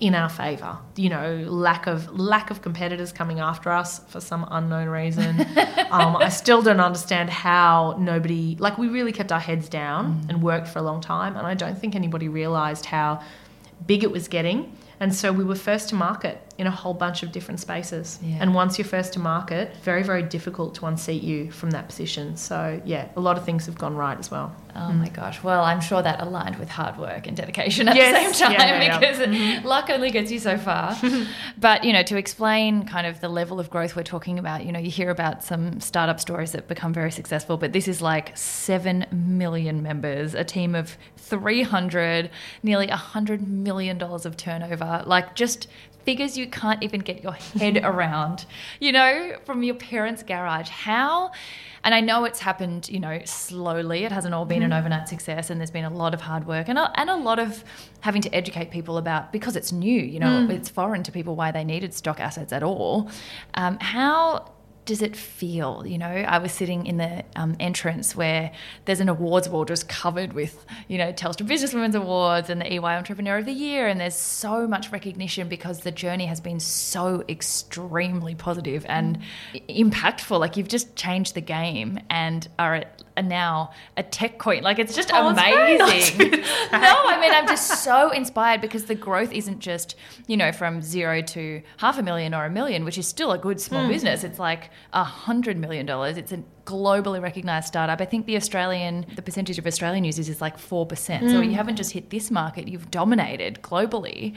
in our favor. You know, lack of lack of competitors coming after us for some unknown reason. um, I still don't understand how nobody like we really kept our heads down mm. and worked for a long time, and I don't think anybody realized how big it was getting. And so we were first to market in a whole bunch of different spaces. Yeah. And once you're first to market, very, very difficult to unseat you from that position. So, yeah, a lot of things have gone right as well. Oh mm. my gosh. Well, I'm sure that aligned with hard work and dedication at yes. the same time yeah, yeah, because mm-hmm. luck only gets you so far. but, you know, to explain kind of the level of growth we're talking about, you know, you hear about some startup stories that become very successful, but this is like 7 million members, a team of 300, nearly $100 million of turnover. Like just figures you can't even get your head around, you know, from your parents' garage. How, and I know it's happened, you know, slowly. It hasn't all been mm-hmm. an overnight success, and there's been a lot of hard work and a, and a lot of having to educate people about because it's new, you know, mm. it's foreign to people why they needed stock assets at all. Um, how does it feel? You know, I was sitting in the um, entrance where there's an awards wall just covered with, you know, Telstra Businesswomen's Awards and the EY Entrepreneur of the Year. And there's so much recognition because the journey has been so extremely positive and impactful. Like you've just changed the game and are at are now a tech queen. Like it's just oh, amazing. No, I mean I'm just so inspired because the growth isn't just you know from zero to half a million or a million, which is still a good small mm. business. It's like a hundred million dollars. It's a globally recognized startup. I think the Australian the percentage of Australian users is like four percent. Mm. So you haven't just hit this market; you've dominated globally.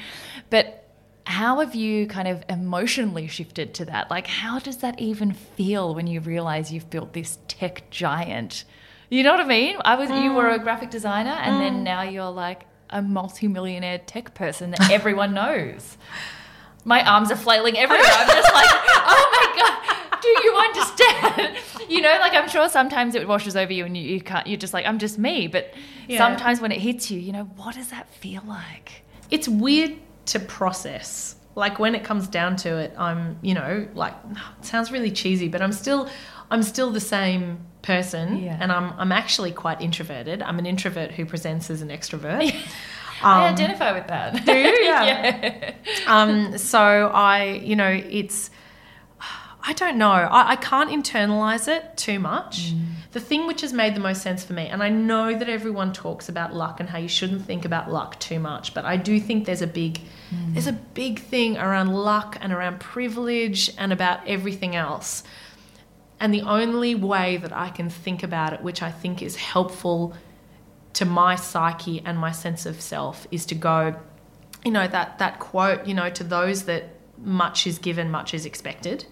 But How have you kind of emotionally shifted to that? Like, how does that even feel when you realize you've built this tech giant? You know what I mean? I was, mm. you were a mm. graphic designer, and mm. then now you're like a multi-millionaire tech person that everyone knows. My arms are flailing everywhere. I'm just like, oh do you understand? You know, like I'm sure sometimes it washes over you and you, you can't. You're just like, I'm just me. But yeah. sometimes when it hits you, you know, what does that feel like? It's weird to process. Like when it comes down to it, I'm, you know, like it sounds really cheesy, but I'm still, I'm still the same person, yeah. and I'm I'm actually quite introverted. I'm an introvert who presents as an extrovert. Um, I identify with that. Do you? Yeah. yeah. Um, so I, you know, it's. I don't know. I, I can't internalize it too much. Mm. The thing which has made the most sense for me, and I know that everyone talks about luck and how you shouldn't think about luck too much, but I do think there's a big, mm. there's a big thing around luck and around privilege and about everything else. And the only way that I can think about it, which I think is helpful to my psyche and my sense of self, is to go, you know, that, that quote, you know, to those that much is given, much is expected,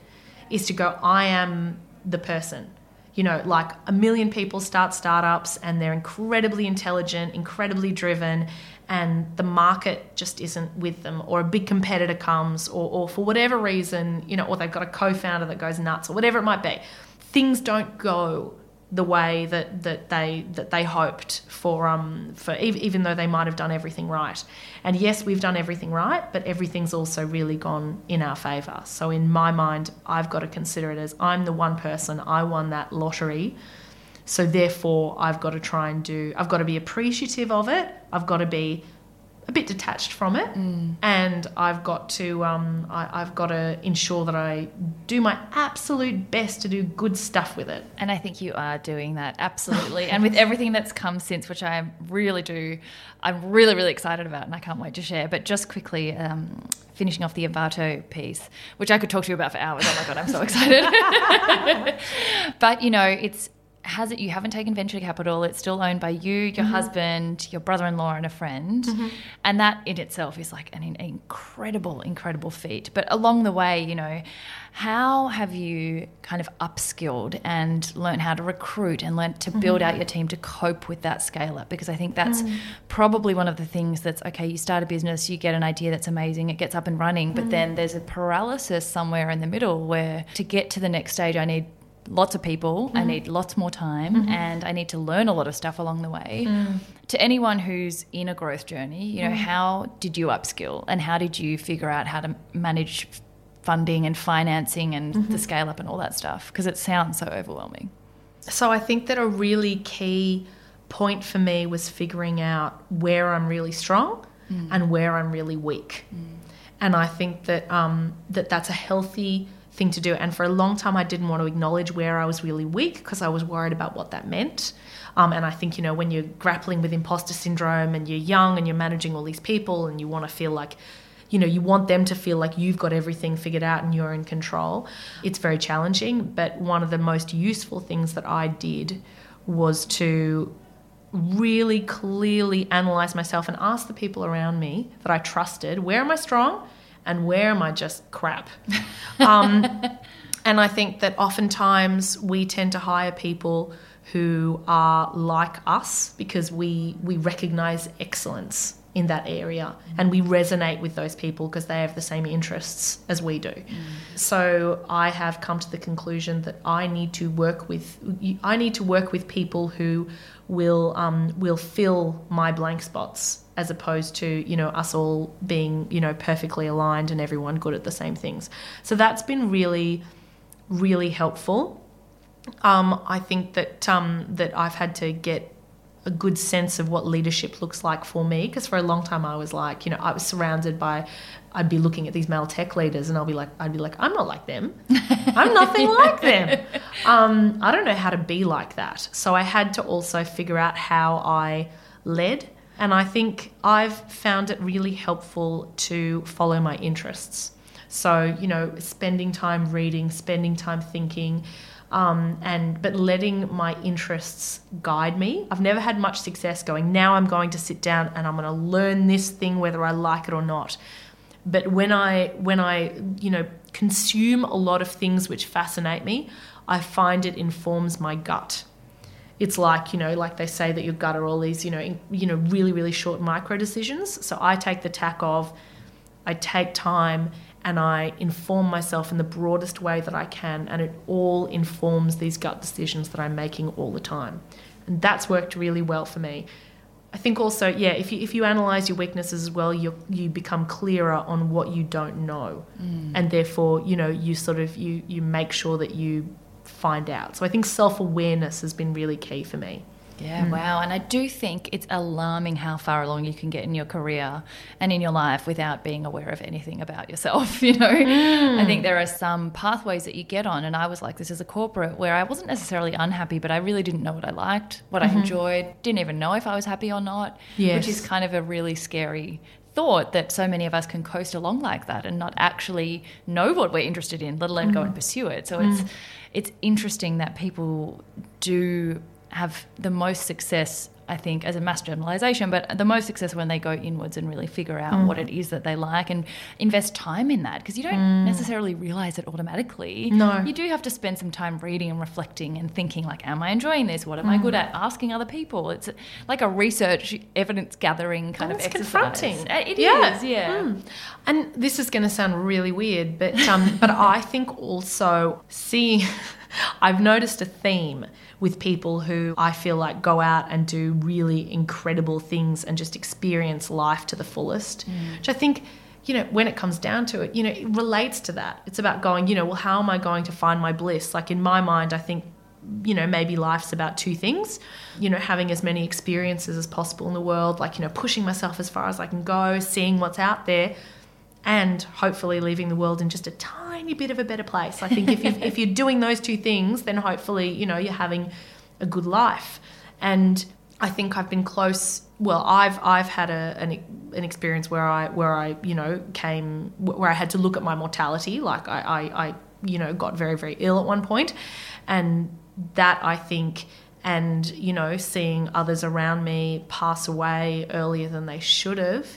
is to go, I am the person. You know, like a million people start startups and they're incredibly intelligent, incredibly driven, and the market just isn't with them, or a big competitor comes, or, or for whatever reason, you know, or they've got a co founder that goes nuts, or whatever it might be. Things don't go the way that, that they that they hoped for um for even though they might have done everything right. And yes we've done everything right but everything's also really gone in our favor so in my mind I've got to consider it as I'm the one person I won that lottery. So therefore, I've got to try and do, I've got to be appreciative of it. I've got to be a bit detached from it, mm. and I've got to, um, I, have got to ensure that I do my absolute best to do good stuff with it. And I think you are doing that absolutely, and with everything that's come since, which I really do, I'm really really excited about, and I can't wait to share. But just quickly. Um, finishing off the Envato piece, which I could talk to you about for hours. Oh my god, I'm so excited! but you know, it's has it you haven't taken venture capital it's still owned by you your mm-hmm. husband your brother-in-law and a friend mm-hmm. and that in itself is like an, incredible incredible feat but along the way you know how have you kind of upskilled and learned how to recruit and learned to build mm-hmm. out your team to cope with that scale up because i think that's mm. probably one of the things that's okay you start a business you get an idea that's amazing it gets up and running but mm. then there's a paralysis somewhere in the middle where to get to the next stage i need lots of people. Mm-hmm. I need lots more time mm-hmm. and I need to learn a lot of stuff along the way. Mm. To anyone who's in a growth journey, you know, mm. how did you upskill and how did you figure out how to manage funding and financing and mm-hmm. the scale up and all that stuff? Because it sounds so overwhelming. So I think that a really key point for me was figuring out where I'm really strong mm. and where I'm really weak. Mm. And I think that um, that that's a healthy thing to do. And for a long time, I didn't want to acknowledge where I was really weak because I was worried about what that meant. Um, and I think, you know, when you're grappling with imposter syndrome and you're young and you're managing all these people and you want to feel like, you know, you want them to feel like you've got everything figured out and you're in control. It's very challenging. But one of the most useful things that I did was to really clearly analyze myself and ask the people around me that I trusted where am I strong? And where am I just crap? Um, and I think that oftentimes we tend to hire people who are like us because we we recognize excellence in that area and we resonate with those people because they have the same interests as we do. Mm. So I have come to the conclusion that I need to work with I need to work with people who will um, will fill my blank spots as opposed to you know us all being you know perfectly aligned and everyone good at the same things. So that's been really really helpful. Um, I think that um, that I've had to get a good sense of what leadership looks like for me because for a long time I was like you know I was surrounded by I'd be looking at these male tech leaders and I'll be like I'd be like I'm not like them I'm nothing like them um, I don't know how to be like that so I had to also figure out how I led and I think I've found it really helpful to follow my interests. So, you know, spending time reading, spending time thinking, um, and but letting my interests guide me. I've never had much success going, now I'm going to sit down and I'm going to learn this thing whether I like it or not. But when I when I you know consume a lot of things which fascinate me, I find it informs my gut. It's like you know, like they say that your gut are all these you know in, you know really really short micro decisions. So I take the tack of I take time and I inform myself in the broadest way that I can, and it all informs these gut decisions that I'm making all the time. And that's worked really well for me. I think also, yeah, if you if you analyze your weaknesses as well, you you become clearer on what you don't know, mm. and therefore, you know, you sort of you you make sure that you find out. So I think self awareness has been really key for me. Yeah, mm. wow. And I do think it's alarming how far along you can get in your career and in your life without being aware of anything about yourself, you know. Mm. I think there are some pathways that you get on and I was like this as a corporate where I wasn't necessarily unhappy, but I really didn't know what I liked, what mm-hmm. I enjoyed, didn't even know if I was happy or not, yes. which is kind of a really scary thought that so many of us can coast along like that and not actually know what we're interested in, let alone mm. go and pursue it. So mm. it's interesting that people do have the most success I think, as a mass generalization, but the most success when they go inwards and really figure out mm. what it is that they like and invest time in that because you don't mm. necessarily realize it automatically. No. You do have to spend some time reading and reflecting and thinking, like, am I enjoying this? What am mm. I good at? Asking other people. It's like a research, evidence gathering kind of exercise. confronting. Uh, it yeah. is, yeah. Mm. And this is going to sound really weird, but, um, but I think also seeing, I've noticed a theme with people who I feel like go out and do really incredible things and just experience life to the fullest, mm. which I think you know, when it comes down to it, you know, it relates to that. It's about going, you know, well, how am I going to find my bliss? Like in my mind, I think, you know, maybe life's about two things, you know, having as many experiences as possible in the world, like, you know, pushing myself as far as I can go, seeing what's out there, and hopefully leaving the world in just a tiny bit of a better place. I think if, you if you're doing those two things, then hopefully, you know, you're having a good life. And I think I've been close. Well, I've I've had a, an, an experience where I where I you know came where I had to look at my mortality. Like I, I, I you know got very very ill at one point, and that I think and you know seeing others around me pass away earlier than they should have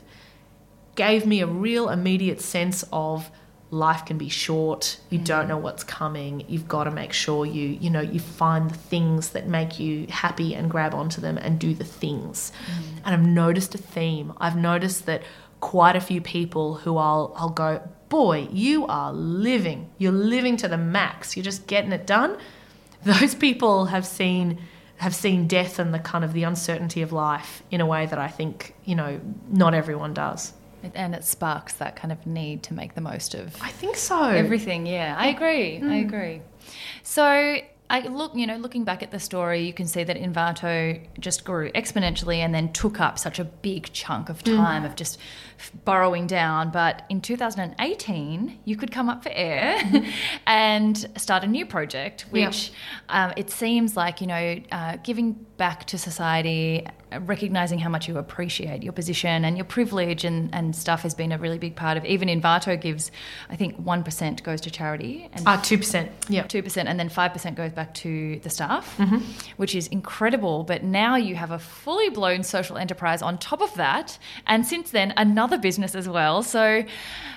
gave me a real immediate sense of life can be short. You mm. don't know what's coming. You've got to make sure you you know you find the things that make you happy and grab onto them and do the things. Mm. and i've noticed a theme. I've noticed that quite a few people who i'll i'll go boy you are living. You're living to the max. You're just getting it done. Those people have seen have seen death and the kind of the uncertainty of life in a way that i think you know not everyone does and it sparks that kind of need to make the most of. I think so. Everything, yeah. I agree. Mm. I agree. So I look, you know, looking back at the story, you can see that Envato just grew exponentially and then took up such a big chunk of mm. time mm. of just burrowing down. But in 2018, you could come up for air mm-hmm. and start a new project, which um, it seems like, you know, uh, giving back to society recognizing how much you appreciate your position and your privilege and, and stuff has been a really big part of even Envato gives I think 1% goes to charity and uh, 2% yeah. 2% and then 5% goes back to the staff mm-hmm. which is incredible. But now you have a fully blown social enterprise on top of that. And since then another business as well. So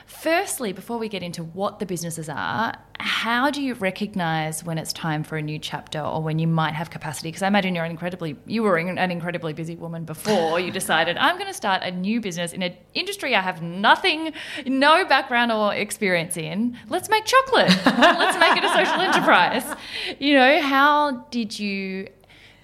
Firstly, before we get into what the businesses are, how do you recognize when it's time for a new chapter or when you might have capacity? Because I imagine you're an incredibly, you were an incredibly busy woman before you decided, I'm going to start a new business in an industry I have nothing, no background or experience in. Let's make chocolate. Let's make it a social enterprise. You know, how did you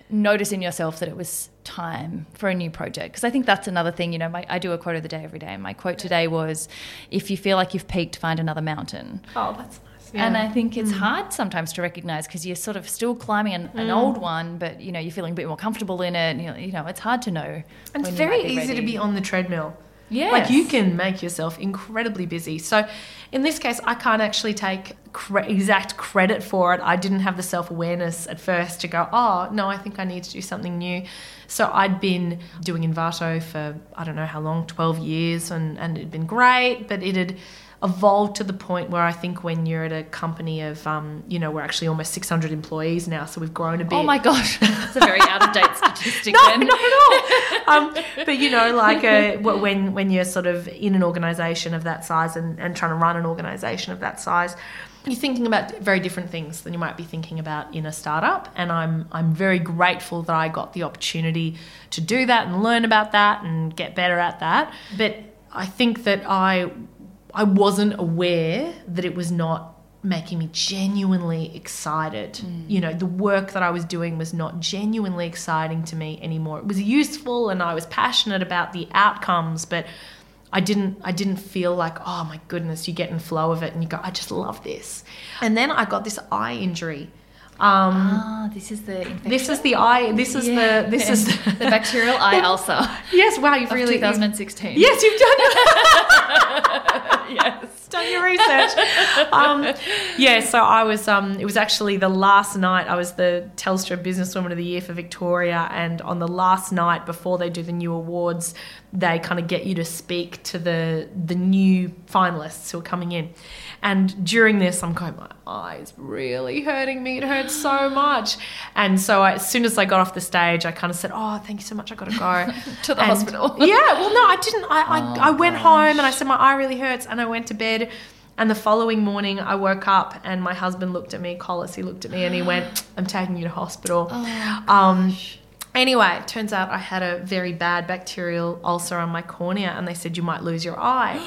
notice in yourself that it was time for a new project because i think that's another thing you know my, i do a quote of the day every day and my quote today was if you feel like you've peaked find another mountain oh that's nice yeah. and i think it's mm. hard sometimes to recognize because you're sort of still climbing an, an mm. old one but you know you're feeling a bit more comfortable in it and you know, you know it's hard to know and it's very easy ready. to be on the treadmill yeah. Like you can make yourself incredibly busy. So in this case, I can't actually take cre- exact credit for it. I didn't have the self awareness at first to go, oh, no, I think I need to do something new. So I'd been doing Envato for I don't know how long, 12 years, and, and it'd been great, but it had evolved to the point where I think when you're at a company of, um, you know, we're actually almost 600 employees now, so we've grown a bit. Oh my gosh, that's a very out of date statistic. no, then. not at all. Um, but you know, like uh, when when you're sort of in an organisation of that size and, and trying to run an organisation of that size, you're thinking about very different things than you might be thinking about in a startup. And I'm I'm very grateful that I got the opportunity to do that and learn about that and get better at that. But I think that I I wasn't aware that it was not making me genuinely excited. Mm. You know, the work that I was doing was not genuinely exciting to me anymore. It was useful and I was passionate about the outcomes, but I didn't I didn't feel like, oh my goodness, you get in flow of it and you go, I just love this. And then I got this eye injury. Um, ah, this is the infection? This is the eye. This is yeah. the this is the, the bacterial eye ulcer. Yes, wow, you've really 2016. You've, yes, you've done yes, done your research. Um, yeah, so I was. Um, it was actually the last night. I was the Telstra Businesswoman of the Year for Victoria, and on the last night before they do the new awards, they kind of get you to speak to the the new finalists who are coming in. And during this, I'm going, my eyes really hurting me. It hurts so much. And so I, as soon as I got off the stage, I kind of said, oh, thank you so much. I got to go to the and, hospital. yeah. Well, no, I didn't. I, oh, I, I went home and I said, my eye really hurts. And I went to bed. And the following morning, I woke up and my husband looked at me, Collis, he looked at me and he went, I'm taking you to hospital. Oh, um, Anyway, it turns out I had a very bad bacterial ulcer on my cornea, and they said you might lose your eye.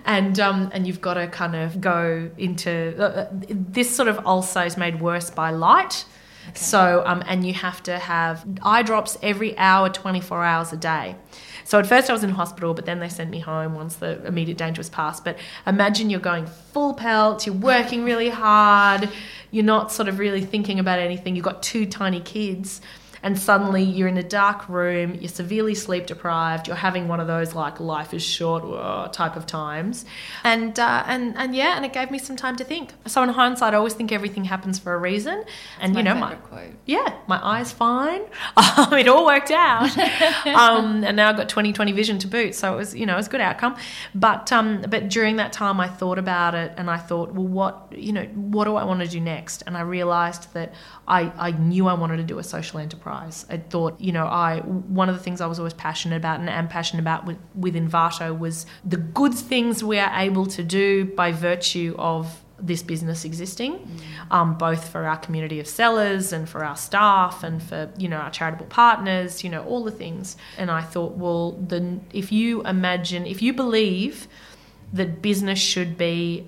and um, and you've got to kind of go into uh, uh, this sort of ulcer is made worse by light. Okay. So um, and you have to have eye drops every hour, 24 hours a day. So at first I was in hospital, but then they sent me home once the immediate danger was past. But imagine you're going full pelt, you're working really hard, you're not sort of really thinking about anything. You've got two tiny kids and suddenly you're in a dark room, you're severely sleep deprived, you're having one of those like life is short uh, type of times, and uh, and and yeah, and it gave me some time to think. So in hindsight, I always think everything happens for a reason, and you know my quote. yeah, my eye's fine, um, it all worked out, um, and now I've got 20/20 vision to boot, so it was you know it was a good outcome, but um but during that time I thought about it and I thought, well, what you know what do I want to do next, and I realised that I I knew I wanted to do a social enterprise enterprise. I thought, you know, I one of the things I was always passionate about and am passionate about with, with Envato was the good things we are able to do by virtue of this business existing, mm. um, both for our community of sellers and for our staff and for you know our charitable partners, you know all the things. And I thought, well, then if you imagine, if you believe that business should be,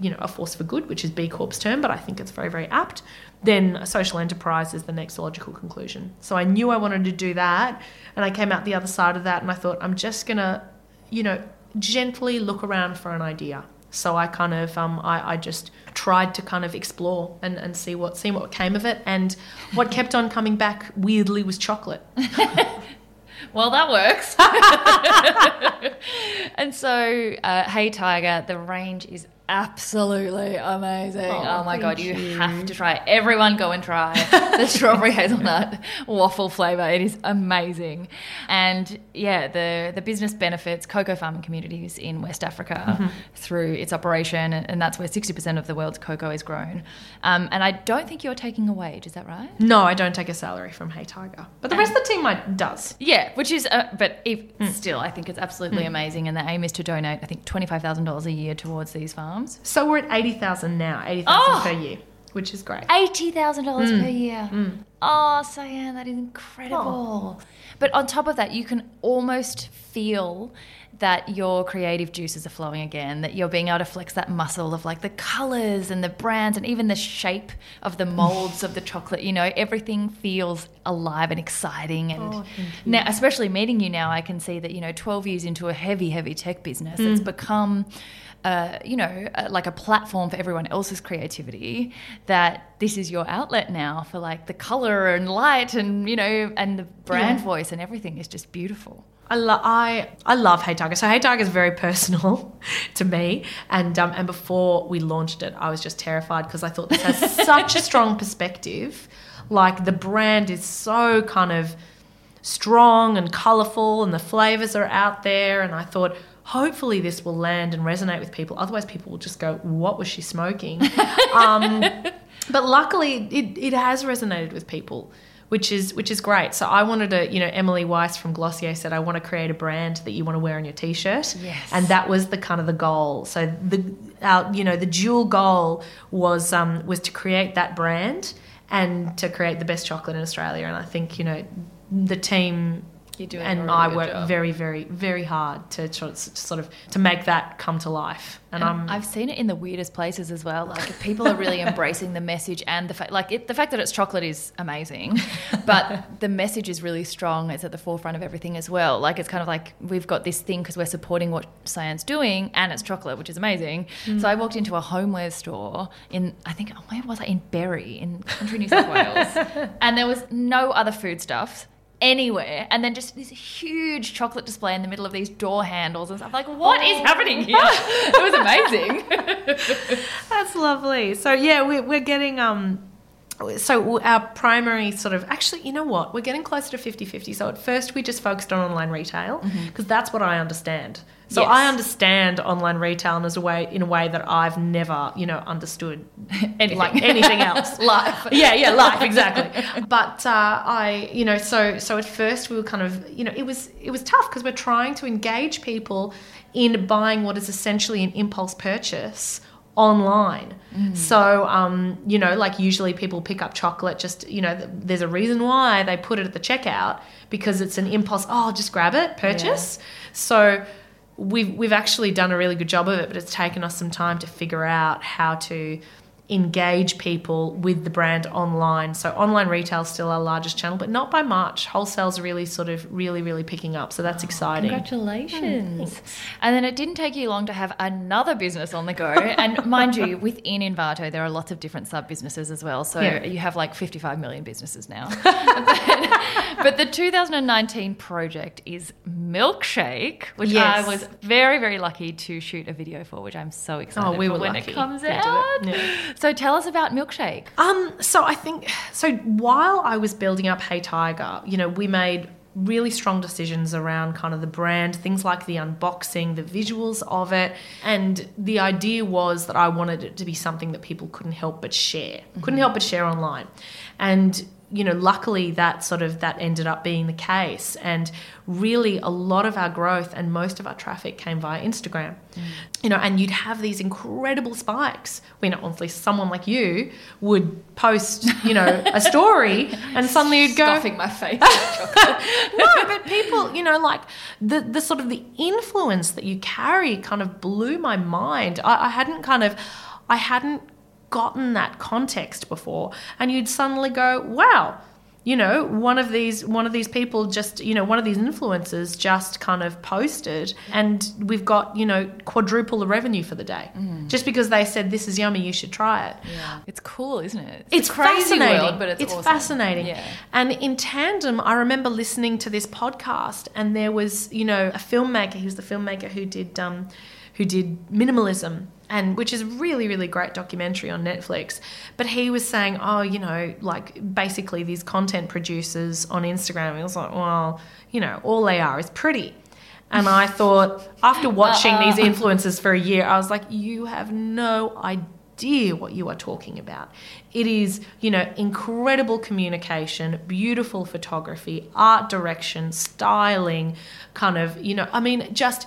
you know, a force for good, which is B Corp's term, but I think it's very very apt then a social enterprise is the next logical conclusion. So I knew I wanted to do that, and I came out the other side of that, and I thought I'm just gonna, you know, gently look around for an idea. So I kind of, um, I, I just tried to kind of explore and, and see what see what came of it, and what kept on coming back weirdly was chocolate. well, that works. and so, uh, Hey Tiger, the range is absolutely amazing. Oh, oh my god, you, you, have to try it. Everyone go and try the strawberry hazelnut waffle flavor. It is amazing. And yeah, the the business benefits cocoa farming communities in West Africa mm-hmm. through its operation, and that's where 60% of the world's cocoa is grown. Um, and I don't think you're taking a wage, is that right? No, I don't take a salary from Hey Tiger. But the and, rest of the team might, does. Yeah, which is uh, but if, mm. still I think it's absolutely mm. amazing and the aim is to donate I think $25,000 a year towards these farms So we're at 80,000 now, 80,000 oh! per year, which is great. $80,000 mm. per year. Mm. Oh, Cyan, that is incredible. Oh. But on top of that, you can almost feel that your creative juices are flowing again, that you're being able to flex that muscle of like the colors and the brands and even the shape of the molds of the chocolate. You know, everything feels alive and exciting. And oh, now, especially meeting you now, I can see that, you know, 12 years into a heavy, heavy tech business, mm. it's become uh, you know, uh, like a platform for everyone else's creativity, that this is your outlet now for like the color and light and, you know, and the brand yeah. voice and everything is just beautiful. I, lo- I, I love Hey Tiger. So Hey Tiger is very personal to me. And, um, and before we launched it, I was just terrified because I thought this has such a strong perspective. Like the brand is so kind of strong and colorful and the flavors are out there and I thought hopefully this will land and resonate with people. Otherwise people will just go what was she smoking? Um, but luckily it, it has resonated with people which is which is great. So i wanted to you know emily weiss from glossier said i want to create a brand that you want to wear on your t-shirt. Yes. and that was the kind of the goal. So the our, you know the dual goal was um, was to create that brand and to create the best chocolate in australia. And i think you know the team You're doing a and I work job. very, very, very hard to sort of to make that come to life. And, And I'm I've seen it in the weirdest places as well. Like people are really embracing the message and the fact, like it, the fact that it's chocolate is amazing, but the message is really strong. It's at the forefront of everything as well. Like it's kind of like we've got this thing because we're supporting what Cyan's doing, and it's chocolate, which is amazing. Mm. So I walked into a homeware store in I think oh, where was I in Berry in country New South Wales, and there was no other food stuff anywhere and then just this huge chocolate display in the middle of these door handles and stuff. Like what is happening here? It was amazing. That's lovely. So yeah, we're, we're getting um so our primary sort of actually you know what? We're getting closer to 50-50 so at first we just focused on online retail because that's what i understand so Yes. i understand online retail in a way in a way that i've never you know understood Anything. like anything else. Life. Yeah yeah life exactly. But uh, i you know so so at first we were kind of you know it was it was tough because we're trying to engage people in buying what is essentially an impulse purchase online. So um, you know like usually people pick up chocolate just you know there's a reason why they put it at the checkout because it's an impulse oh just grab it purchase. So we've we've actually done a really good job of it but it's taken us some time to figure out how to engage people with the brand online. So online retail is still our largest channel, but not by much. Wholesale's really sort of really, really picking up. So that's exciting. Congratulations. And then it didn't take you long to have another business on the go. And mind you, within Envato, there are lots of different sub businesses as well. So Yeah. you have like 55 million businesses now. but, but the 2019 project is Milkshake, which Yes. I was very, very lucky to shoot a video for, which I'm so excited Oh, we for were when lucky it comes do it. out. Yeah. So tell us about Milkshake. Um, so I think so while I was building up Hey Tiger, you know, we made really strong decisions around kind of the brand, things like the unboxing, the visuals of it, and the idea was that I wanted it to be something that people couldn't help but share. Couldn't help but share online. And you know, luckily that sort of that ended up being the case. And really a lot of our growth and most of our traffic came via Instagram. You know, and you'd have these incredible spikes when obviously someone like you would post, you know, a story and suddenly you'd go Stuffing my face. no, but people, you know, like the the sort of the influence that you carry kind of blew my mind. I, I hadn't kind of, I hadn't gotten that context before, and you'd suddenly go, wow. You know, one of these one of these people just, you know, one of these influencers just kind of posted and we've got, you know, quadruple the revenue for the day. Just because they said this is yummy, you should try it. Yeah. It's cool, isn't it? It's a crazy fascinating. world, but it's, awesome. fascinating. Yeah. And in tandem, I remember listening to this podcast, and there was, you know, a filmmaker. He was the filmmaker who did, um, who did minimalism, and which is a really, really great documentary on Netflix. But he was saying, oh, you know, like basically these content producers on Instagram. He was like, well, you know, all they are is pretty. And I thought, after watching these uh-uh. influencers for a year, I was like, you have no idea what you are talking about. It is, you know, incredible communication, beautiful photography, art direction, styling, kind of, you know, I mean, just,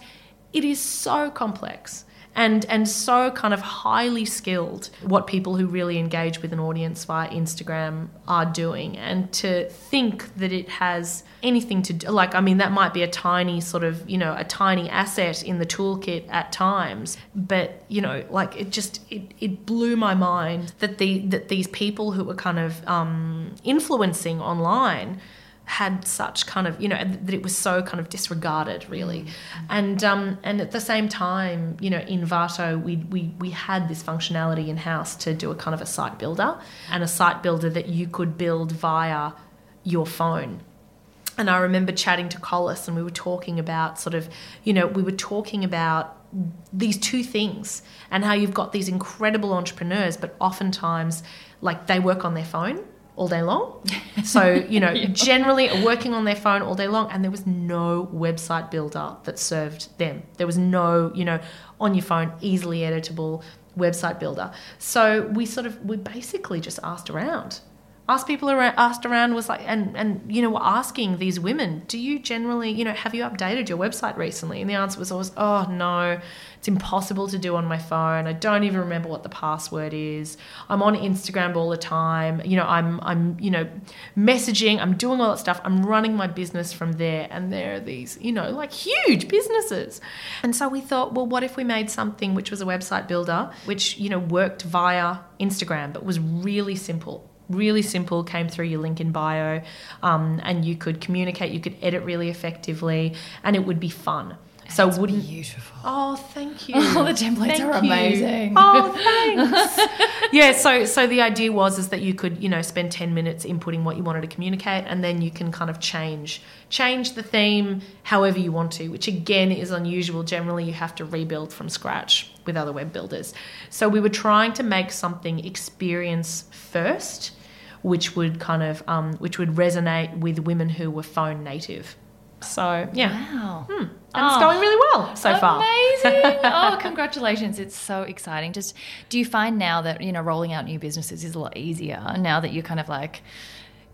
it is so complex. And, and so kind of highly skilled what people who really engage with an audience via Instagram are doing. And to think that it has anything to do like I mean that might be a tiny sort of you know a tiny asset in the toolkit at times but you know like it just it, it blew my mind that the that these people who were kind of um, influencing online had such kind of you know that it was so kind of disregarded really. And um and at the same time you know Envato we we we had this functionality in house to do a kind of a site builder and a site builder that you could build via your phone. And I remember chatting to Collis and we were talking about sort of, you know, we were talking about these two things and how you've got these incredible entrepreneurs, but oftentimes like they work on their phone all day long. So, you know, generally working on their phone all day long, and there was no website builder that served them. There was no, you know, on your phone, easily editable website builder. So we sort of, we basically just asked around asked people around, asked around was like, and, and, you know, we're asking these women, do you generally, you know, have you updated your website recently? And the answer was always, oh, no, it's impossible to do on my phone. I don't even remember what the password is. I'm on Instagram all the time. You know, I'm, I'm, you know, messaging, I'm doing all that stuff. I'm running my business from there. And there are these, you know, like huge businesses. And so we thought, well, what if we made something which was a website builder, which, you know, worked via Instagram, but was really simple really simple came through your link in bio um, and you could communicate you could edit really effectively and it would be fun so That's wouldn't beautiful. Oh, thank you. Oh, the templates Thank are you. amazing. Oh, thanks. yeah, so so the idea was is that you could, you know, spend 10 minutes inputting what you wanted to communicate and then you can kind of change change the theme however you want to, which again is unusual. Generally, you have to rebuild from scratch with other web builders. So we were trying to make something experience first, which would kind of um, which would resonate with women who were phone native. So yeah, Wow. and it's Oh. going really well so far. Amazing. oh, congratulations. It's so exciting. Just do you find now that, you know, rolling out new businesses is a lot easier now that you're kind of like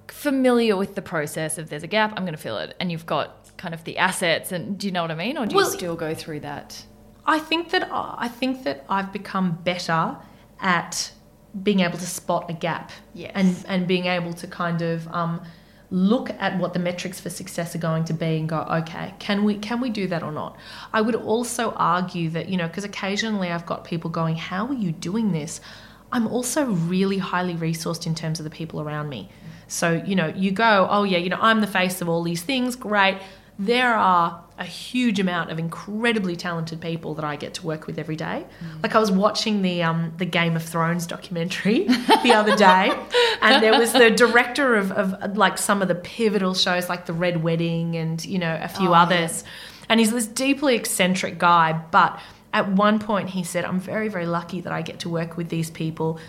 familiar with the process of there's a gap, I'm going to fill it and you've got kind of the assets and do you know what I mean or do Well, you still go through that? I think that I think that I've become better at being able to spot a gap Yes. and and being able to kind of um, look at what the metrics for success are going to be and go okay can we can we do that or not? I would also argue that you know because occasionally i've got people going how are you doing this? I'm also really highly resourced in terms of the people around me. So you know you go oh yeah you know i'm the face of all these things great there are a huge amount of incredibly talented people that I get to work with every day. Like I was watching the um, the Game of Thrones documentary the other day, and there was the director of, of like some of the pivotal shows like The Red Wedding and you know a few Oh, others, and he's this deeply eccentric guy. But at one point he said, "I'm very very lucky that I get to work with these people."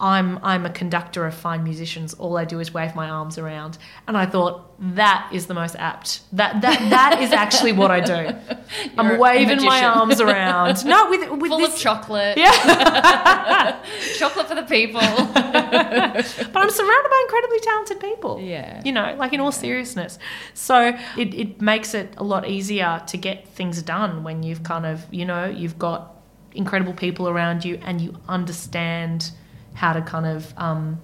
I'm I'm a conductor of fine musicians. All I do is wave my arms around, and I thought that is the most apt. That that that is actually what I do. I'm waving my arms around. No, with with Full this, of chocolate. yeah. Chocolate for the people. but I'm surrounded by incredibly talented people. Yeah. You know, like in all seriousness. So it, it makes it a lot easier to get things done when you've kind of, you know, you've got incredible people around you and you understand how to kind of um,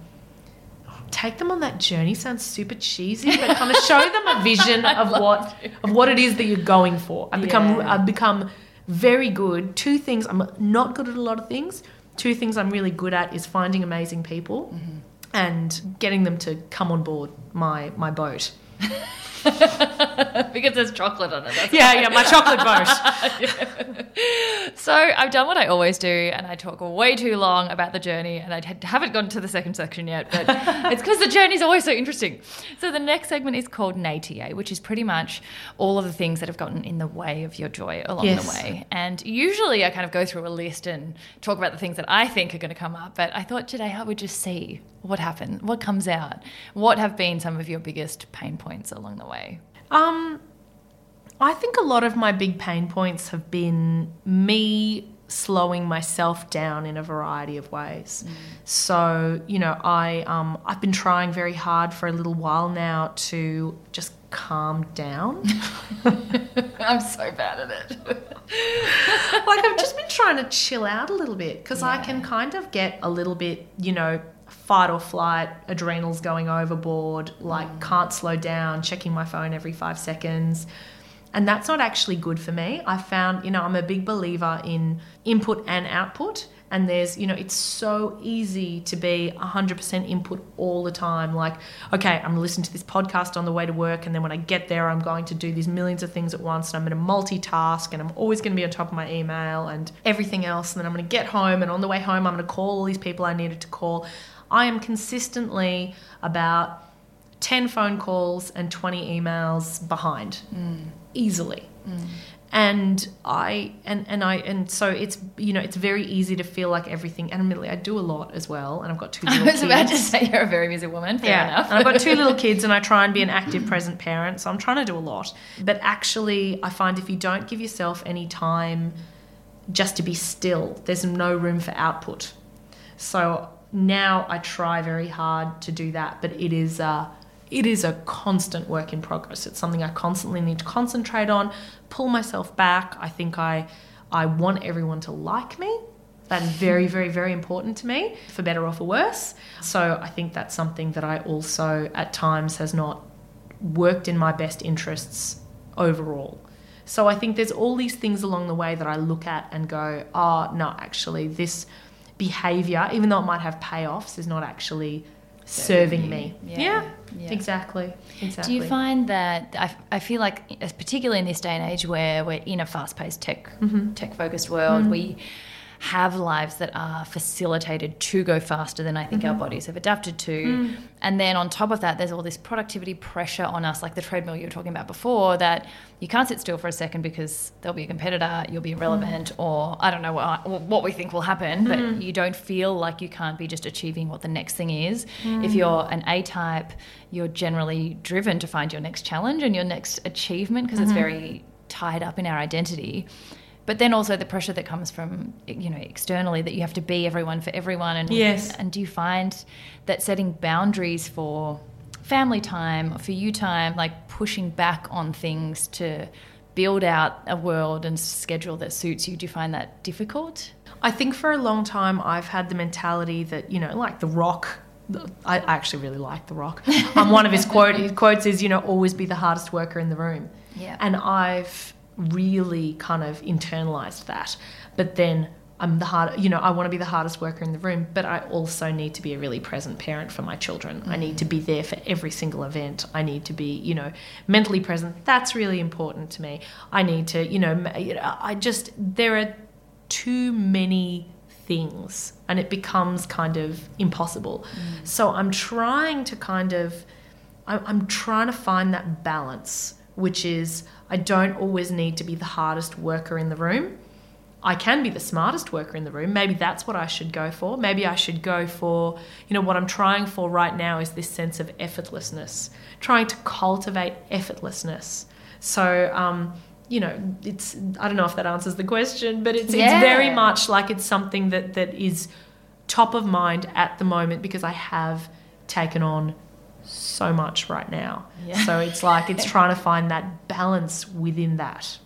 take them on that journey sounds super cheesy, but kind of show them a vision of what of what it is that you're going for. I've become I've become very good. Two things I'm not good at a lot of things. Two things I'm really good at is finding amazing people Mm-hmm. and getting them to come on board my my boat. because there's chocolate on it. Yeah, yeah, my chocolate boat. So I've done what I always do, and I talk way too long about the journey, and I haven't gotten to the second section yet, but it's because the journey is always so interesting. So the next segment is called Natia, which is pretty much all of the things that have gotten in the way of your joy along Yes. the way. And usually I kind of go through a list and talk about the things that I think are going to come up, but I thought today I would just see what happened, what comes out, what have been some of your biggest pain points along the way. Um, I think a lot of my big pain points have been me slowing myself down in a variety of ways. So, you know, I um, I've been trying very hard for a little while now to just calm down. I'm so bad at it. like I've just been trying to chill out a little bit because I can kind of get a little bit, you know, fight or flight, adrenals going overboard, like mm. can't slow down, checking my phone every five seconds. And that's not actually good for me. I found, you know, I'm a big believer in input and output. And there's, you know, it's so easy to be 100% input all the time. Like, okay, I'm going to listen to this podcast on the way to work. And then when I get there, I'm going to do these millions of things at once. And I'm going to multitask and I'm always going to be on top of my email and everything else. And then I'm going to get home. And on the way home, I'm going to call all these people I needed to call. I am consistently about 10 phone calls and 20 emails behind mm. easily. Mm. and I and and I and so it's you know it's very easy to feel like everything. And admittedly, I do a lot as well, and I've got two. Little I was kids. about to say you're a very busy woman. Fair yeah, enough. and I've got two little kids, and I try and be an active, present parent. So I'm trying to do a lot. But actually, I find if you don't give yourself any time just to be still, there's no room for output. So now I try very hard to do that, but it is. Uh, it is a constant work in progress. It's something I constantly need to concentrate on, pull myself back. I think I I want everyone to like me. That is very, very, very important to me, for better or for worse. So I think that's something that I also at times has not worked in my best interests overall. So I think there's all these things along the way that I look at and go, oh, no, actually, this behavior, even though it might have payoffs, is not actually serving me. Yeah. Yeah, Yeah. exactly. Exactly. Do you find that I, I feel like, particularly in this day and age where we're in a fast-paced tech Mm-hmm. tech-focused world, we have lives that are facilitated to go faster than I think Mm-hmm. our bodies have adapted to. Mm. And then on top of that, there's all this productivity pressure on us, like the treadmill you were talking about before, that you can't sit still for a second because there'll be a competitor, you'll be irrelevant, Mm. or I don't know what, what we think will happen, but you don't feel like you can't be just achieving what the next thing is. If you're an A type, you're generally driven to find your next challenge and your next achievement because it's very tied up in our identity but then also the pressure that comes from you know externally that you have to be everyone for everyone and Yes. and do you find that setting boundaries for family time or for you time like pushing back on things to build out a world and schedule that suits you do you find that difficult I think for a long time I've had the mentality that you know, like The Rock. I I actually really like The Rock. Um, one of his quote his quotes is, you know, always be the hardest worker in the room. Yeah. And I've really kind of internalized that. But then I'm the hard, you know, I want to be the hardest worker in the room, but I also need to be a really present parent for my children. I need to be there for every single event. I need to be, you know, mentally present. That's really important to me. I need to, you know, ma- you know, I just there are too many things and it becomes kind of impossible. Mm. So I'm trying to kind of I'm trying to find that balance, which is I don't always need to be the hardest worker in the room. I can be the smartest worker in the room. Maybe that's what I should go for. Maybe I should go for, you know, what I'm trying for right now is this sense of effortlessness, trying to cultivate effortlessness. So, um, you know, it's, I don't know if that answers the question, but it's, Yeah. it's very much like it's something that, that is top of mind at the moment because I have taken on so much right now. Yeah. So it's like it's trying to find that balance within that.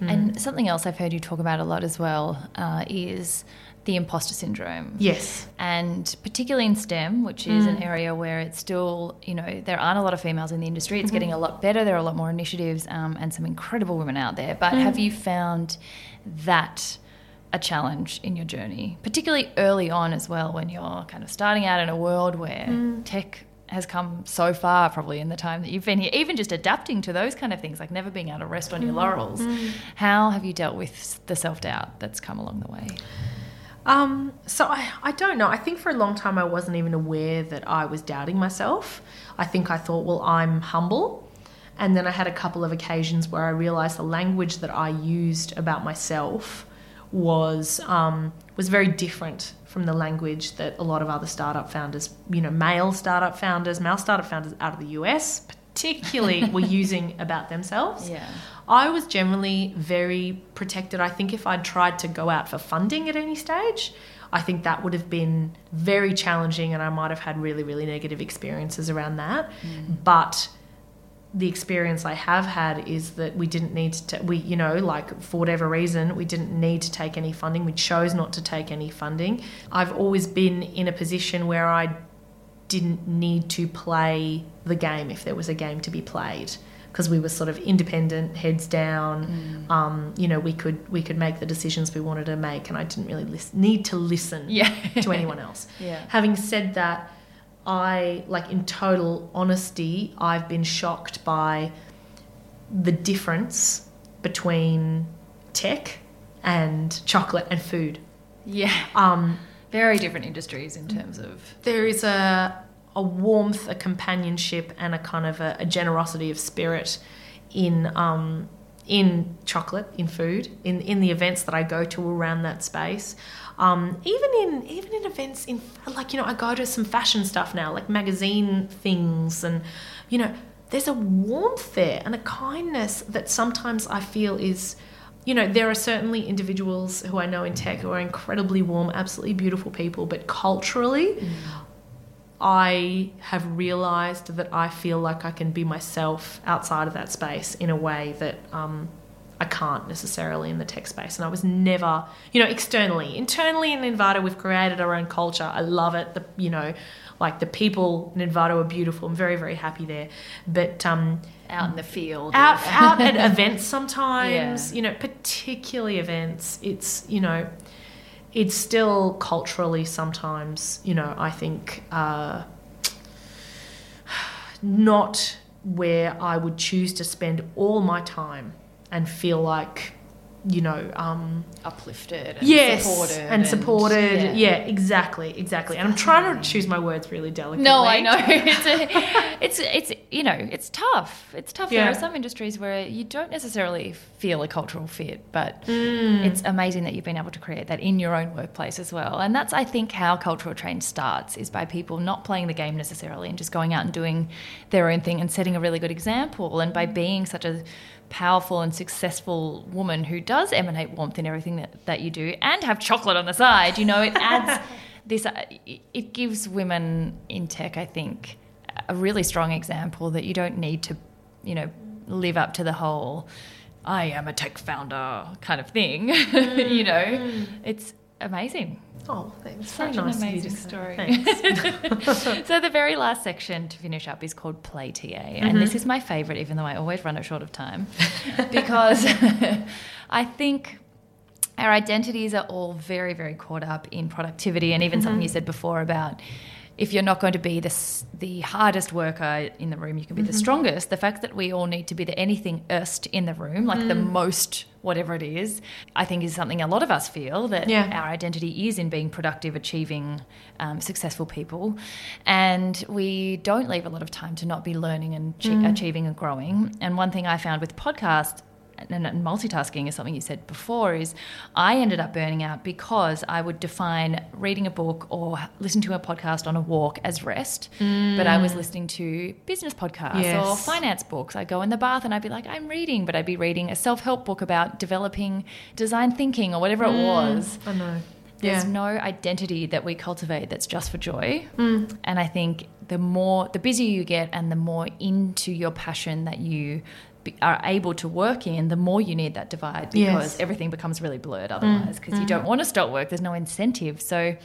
and mm. something else i've heard you talk about a lot as well uh, is the imposter syndrome Yes. and particularly in STEM, which is an mm. area where it's still, you know, there aren't a lot of females in the industry. It's mm-hmm. getting a lot better. There are a lot more initiatives um, and some incredible women out there. But have mm. you found that a challenge in your journey, particularly early on as well, when you're kind of starting out in a world where tech has come so far probably in the time that you've been here even just adapting to those kind of things like never being able to rest on your laurels how have you dealt with the self-doubt that's come along the way Um, so I, I don't know. I think for a long time I wasn't even aware that I was doubting myself. I think I thought, well, I'm humble. And then I had a couple of occasions where I realized the language that I used about myself was um, was very different from the language that a lot of other startup founders, you know, male startup founders, male startup founders out of the US, particularly, were using about themselves. yeah I was generally very protected. I think if I'd tried to go out for funding at any stage, I think that would have been very challenging and I might have had really, really negative experiences around that. Mm. But the experience I have had is that we didn't need to, we, you know, like for whatever reason, we didn't need to take any funding. We chose not to take any funding. I've always been in a position where I didn't need to play the game if there was a game to be played because we were sort of independent, heads down. Um, you know, we could we could make the decisions we wanted to make, and I didn't really lis- need to listen Yeah. to anyone else. Yeah. Having said that, I like in total honesty, I've been shocked by the difference between tech and chocolate and food. Yeah. Um, Very different industries in terms of. there is a a warmth, a companionship, and a kind of a, a generosity of spirit in um, in chocolate, in food, in in the events that I go to around that space. Um, even in even in events in like you know I go to some fashion stuff now, like magazine things, and you know there's a warmth there and a kindness that sometimes I feel is. You know, there are certainly individuals who I know in tech who are incredibly warm, absolutely beautiful people, but culturally, I have realized that I feel like I can be myself outside of that space in a way that um, I can't necessarily in the tech space. And I was never, you know, externally. Internally in Envato, we've created our own culture. I love it. The, you know, like the people in Envato are beautiful. I'm very, very happy there. But um, out in the field, out, out at events sometimes, yeah. you know, particularly events, it's, you know, it's still culturally sometimes, you know, I think uh, not where I would choose to spend all my time and feel like you know, um, uplifted, and yes, supported, and supported. And, yeah. yeah. exactly, exactly. And I'm trying to choose my words really delicately. No, I know it's a, it's it's you know it's tough. It's tough. Yeah. There are some industries where you don't necessarily feel a cultural fit, but mm. it's amazing that you've been able to create that in your own workplace as well. And that's I think how cultural change starts is by people not playing the game necessarily and just going out and doing their own thing and setting a really good example, and by being such a powerful and successful woman who does emanate warmth in everything that, that you do and have chocolate on the side, you know, it adds this, uh, it gives women in tech, I think, a really strong example that you don't need to, you know, live up to the whole, I am a tech founder kind of thing. Mm. you know, mm. it's amazing. Oh, thanks. Such Very an nice amazing story. so the very last section to finish up is called Play TA, and mm-hmm. this is my favourite, even though I always run it short of time, because I think our identities are all very, very caught up in productivity, and even mm-hmm. something you said before about if you're not going to be the, the hardest worker in the room, you can be mm-hmm. the strongest. The fact that we all need to be the anything erst in the room, like mm. the most whatever it is, I think is something a lot of us feel that yeah. our identity is in being productive, achieving, um, successful people. And we don't leave a lot of time to not be learning and mm. achieving and growing. And one thing I found with podcasts and, multitasking is something you said before is I ended up burning out because I would define reading a book or listen to a podcast on a walk as rest, mm. but I was listening to business podcasts yes. or finance books. I'd go in the bath and I'd be like, I'm reading, but I'd be reading a self help book about developing design thinking or whatever mm. it was. I know. There's yeah. no identity that we cultivate that's just for joy. Mm. And I think the more, the busier you get and the more into your passion that you are able to work in, the more you need that divide because yes. everything becomes really blurred otherwise because mm. you don't want to stop work. There's no incentive. So,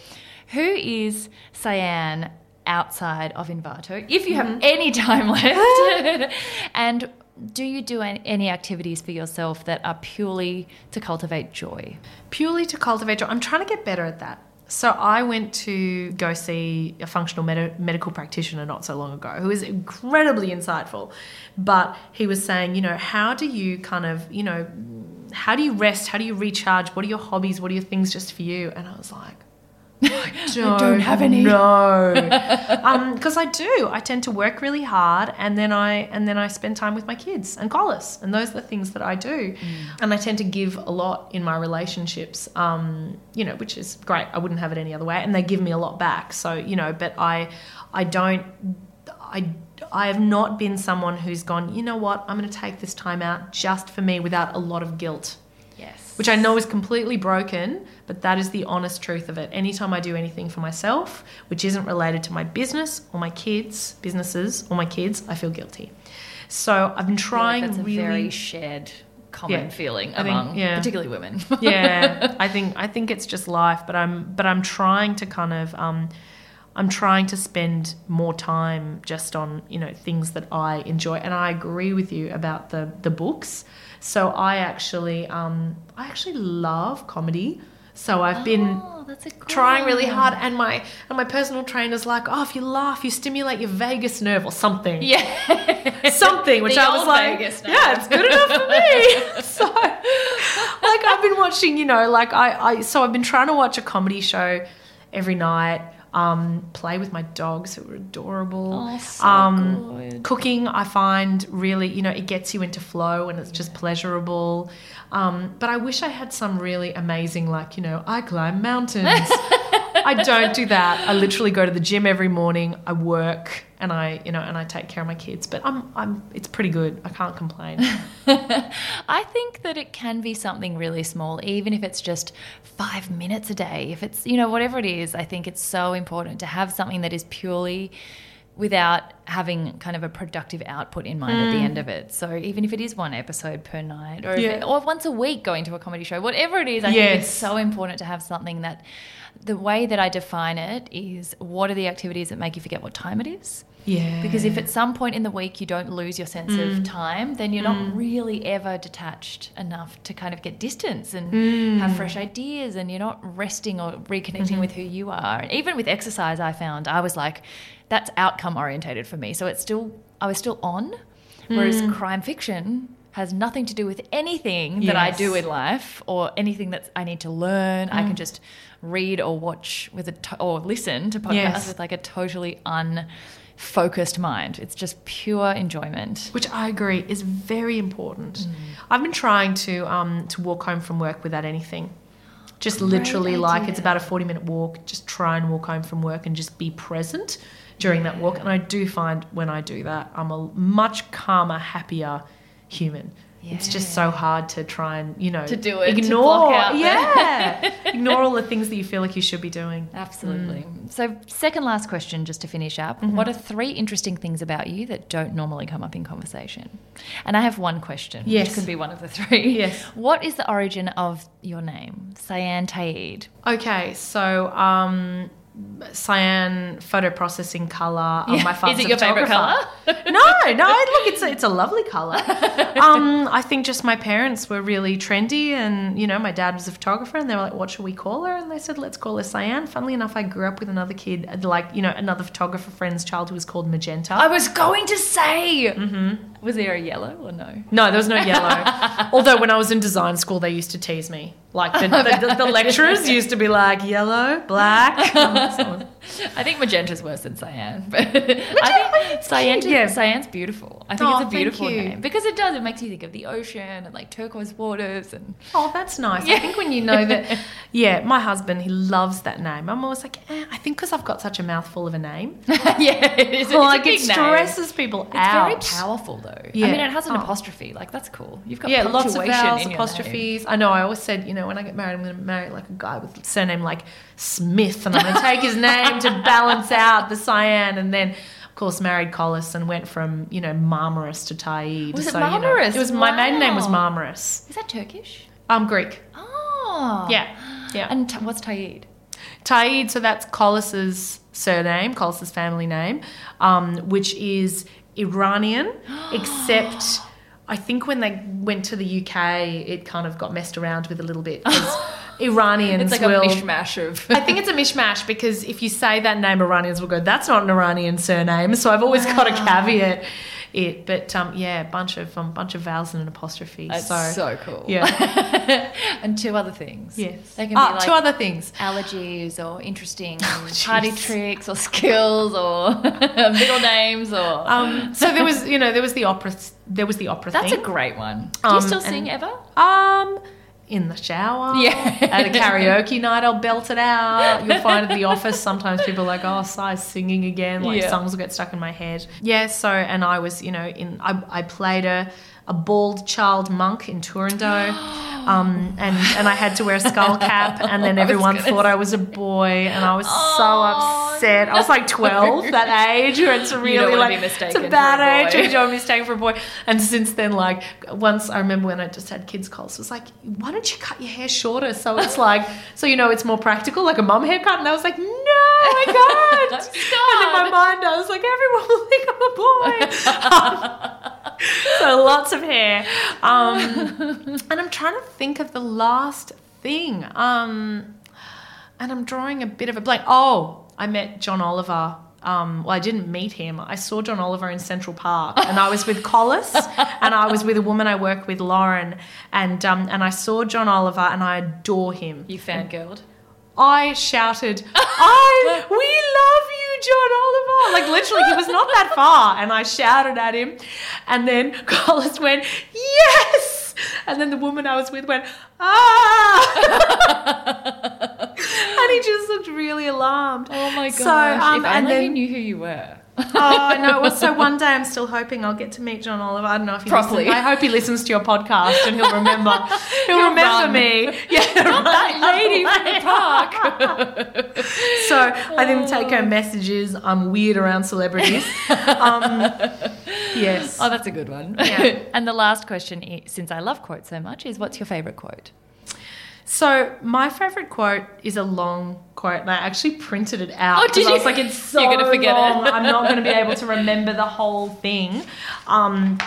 who is Cyan outside of Envato if you have mm-hmm. any time left? and do you do any activities for yourself that are purely to cultivate joy? Purely to cultivate joy. I'm trying to get better at that. So I went to go see a functional med- medical practitioner not so long ago who was incredibly insightful. But he was saying, you know, how do you kind of, you know, how do you rest? How do you recharge? What are your hobbies? What are your things just for you? And I was like, I don't, I don't have any. No, because um, I do. I tend to work really hard, and then I and then I spend time with my kids and Collis, and those are the things that I do. Mm. And I tend to give a lot in my relationships, um, you know, which is great. I wouldn't have it any other way, and they give me a lot back. So you know, but I, I don't, I. I have not been someone who's gone, you know what, I'm going to take this time out just for me without a lot of guilt. Yes. Which I know is completely broken, but that is the honest truth of it. Anytime I do anything for myself, which isn't related to my business or my kids, businesses or my kids, I feel guilty. So I've been trying like that's really. A very shared common yeah, feeling among think, yeah. particularly women. yeah, I think I think it's just life, but I'm but I'm trying to kind of um, I'm trying to spend more time just on you know things that I enjoy, and I agree with you about the the books. So I actually, um, I actually love comedy. So I've been oh, trying really hard, and my and my personal trainer's like, "Oh, if you laugh, you stimulate your vagus nerve or something." Yeah, something. Which I was like, "Yeah, it's good enough for me." so, like, I've been watching, you know, like I, I, so I've been trying to watch a comedy show every night. Um, play with my dogs who are adorable. Oh, so um. Cooking, I find really, you know, it gets you into flow and it's just pleasurable. Um, but I wish I had some really amazing, like, you know, I climb mountains. I don't do that. I literally go to the gym every morning. I work and I, you know, and I take care of my kids. But I'm, I'm, it's pretty good. I can't complain. I think that it can be something really small, even if it's just five minutes a day. If it's, you know, whatever it is, I think it's so important to have something that is purely without having kind of a productive output in mind at the mm. end of it. So even if it is one episode per night or, Yeah. it- or once a week going to a comedy show, whatever it is, I think it's so important to have something that the way that I define it is what are the activities that make you forget what time it is? Yeah. Because if at some point in the week you don't lose your sense Mm. of time, then you're not really ever detached enough to kind of get distance and Mm. have fresh ideas, and you're not resting or reconnecting Mm-hmm. with who you are. And even with exercise, I found I was like, that's outcome orientated for me. So it's still, I was still on, whereas Mm. crime fiction has nothing to do with anything that I do in life or anything that I need to learn. I Mm. can just read or watch with a to- or listen to podcasts Yes. with like a totally unfocused mind. It's just pure enjoyment. which I agree is very important. Mm. I've been trying to um, to walk home from work without anything. Just literally, like it's about a forty minute walk. Just try and walk home from work and just be present during that walk. And I do find when I do that, I'm a much calmer, happier human. It's just so hard to try and you know To do it, Ignore, yeah, ignore all the things that you feel like you should be doing. Absolutely. So, second last question, just to finish up. Mm-hmm. What are three interesting things about you that don't normally come up in conversation? And I have one question, Yes. which could be one of the three. Yes. What is the origin of your name, Cyan Ta'eed? Okay, so um, cyan photo processing color. Um, Yeah. My father's Is it your favourite color? no, no. Look, it's a, it's a lovely color. Um, I think just my parents were really trendy, and you know, my dad was a photographer, and they were like, "What should we call her?" And they said, "Let's call her Cyan." Funnily enough, I grew up with another kid, like you know, another photographer friend's child who was called Magenta. I was going to say. Mm-hmm. Was there a yellow or no? No, there was no yellow. Although when I was in design school, they used to tease me. Like the, the, the, the lecturers used to be like yellow, black. Oh, I think magenta's worse than cyan, but I think cyan, Yeah. cyan's beautiful. I think Oh, it's a beautiful name because it does. It makes you think of the ocean and like turquoise waters and Oh, that's nice. I think when you know that, yeah, my husband, he loves that name. I'm always like, eh, I think because I've got such a mouthful of a name. yeah, it is. It's like a big it name. stresses people It's out. It's very powerful though. Yeah. I mean, it has an Oh. apostrophe. Like that's cool. You've got Yeah, lots of vowels, apostrophes. I know. I always said, you know, when I get married, I'm going to marry like a guy with surname like Smith, and I'm going to take his name to balance out the cyan. And then, of course, married Collis and went from you know Marmaris to Ta'eed. Was it you know, Marmaris? it was my maiden name was Marmaris. Is that Turkish? I'm Greek. Oh, Yeah, yeah. And t- what's Ta'eed? Ta'eed, so that's Collis's surname, Collis's family name, um, which is Iranian, except I think when they went to the UK, it kind of got messed around with a little bit. Iranians It's like will. a mishmash of. I think it's a mishmash because if you say that name, Iranians will go, that's not an Iranian surname. So I've always got to caveat it. But um, yeah, a bunch of um, bunch of vowels and an apostrophe. That's so, so, cool. yeah, and two other things. yes. They can Ah, be like two other things. allergies or interesting Oh, party tricks or skills or middle names or. Um, so there was, you know, there was the opera. There was the opera That's a great one. Do you Um, still and- sing ever? Um, in the shower. Yeah. At a karaoke night, I'll belt it out. You'll find at the office sometimes people are like, "Oh, Sai's singing again." Like Yeah. songs will get stuck in my head. Yeah. So, and I was, you know, in I, I played a a bald child monk in Turandot. Um, and, and I had to wear a skull cap, and then everyone gonna thought I was a boy, and I was Oh, so upset. I was like 12 that age, where it's really don't like be it's a for bad a age. boy. You don't to be mistaken for a boy. And since then, like once I remember when I just had kids Collis, it was like, why don't you cut your hair shorter so it's like so you know it's more practical, like a mum haircut? And I was like, no, I can't. and in my mind, I was like, everyone will think I'm a boy. so lots of hair. Um, and I'm trying to think of the last thing. Um, and I'm drawing a bit of a blank. Oh, I met John Oliver. Um, well, I didn't meet him. I saw John Oliver in Central Park, and I was with Collis, and I was with a woman I work with, Lauren, and um, and I saw John Oliver, and I adore him. You fangirled. I shouted, I, we love you, John Oliver. Like literally, he was not that far. And I shouted at him. And then Collis went, yes. And then the woman I was with went, ah. and he just looked really alarmed. Oh my gosh. So, um, if and only he then, knew who you were. oh no! Well, so one day I'm still hoping I'll get to meet John Oliver. I don't know if he Properly. listens. I hope he listens to your podcast and he'll remember. He'll, He'll remember run. me. Yeah, That lady from the park. So I didn't take her messages. I'm weird around celebrities. Um, yes. Oh, that's a good one. Yeah. and the last question, since I love quotes so much, is what's your favorite quote? So my favorite quote is a long quote, and I actually printed it out. Oh, did 'cause I was you? like, it's so You're gonna forget it. long. I'm not going to be able to remember the whole thing. Um,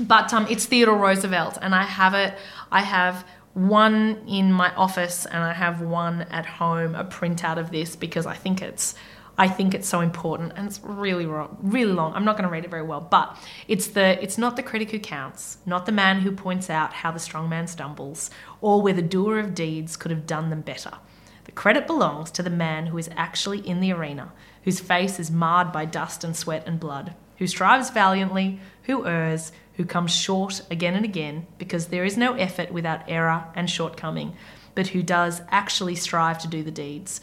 but um, it's Theodore Roosevelt, and I have it. I have one in my office, and I have one at home. A printout of this because I think it's. I think it's so important, and it's really really long. I'm not going to read it very well, but it's the it's not the critic who counts, not the man who points out how the strong man stumbles, or where the doer of deeds could have done them better. The credit belongs to the man who is actually in the arena, whose face is marred by dust and sweat and blood, who strives valiantly, who errs, who comes short again and again, because there is no effort without error and shortcoming, but who does actually strive to do the deeds,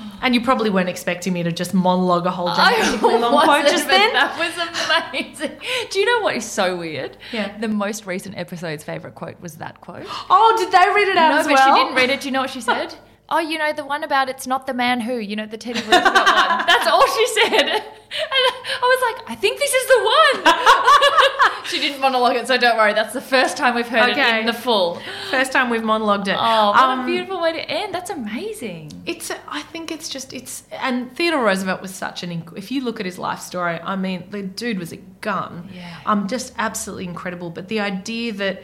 and you probably weren't expecting me to just monologue a whole long quote just then. That was amazing. Do you know what is so weird? Yeah. The most recent episode's favorite quote was that quote. Oh, did they read it out no, as but she didn't read it. Do you know what she said? oh, you know the one about it's not the man who. You know the Teddy Roosevelt one. That's all she said. And I was like, I think this is the one. she didn't monologue it, so don't worry. That's the first time we've heard Okay. it in the full. First time we've monologued it. Oh, what a Um, beautiful way to end. That's amazing. It's. I think it's just. It's. And Theodore Roosevelt was such an. If you look at his life story, I mean, the dude was a gun. Yeah. Um, just absolutely incredible. But the idea that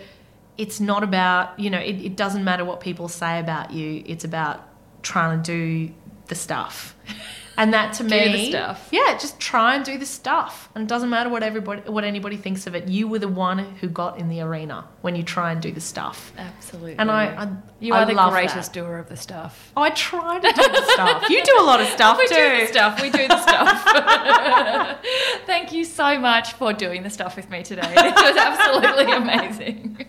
it's not about you know, it, it doesn't matter what people say about you. It's about trying to do the stuff. And that to Do me, the stuff. yeah, just try and do the stuff, and it doesn't matter what everybody, what anybody thinks of it. You were the one who got in the arena when you try and do the stuff. Absolutely. And I, I you I are the greatest that. doer of the stuff. Oh, I try to do the stuff. You do a lot of stuff too. We too. do the stuff. We do the stuff. Thank you so much for doing the stuff with me today. It was absolutely amazing.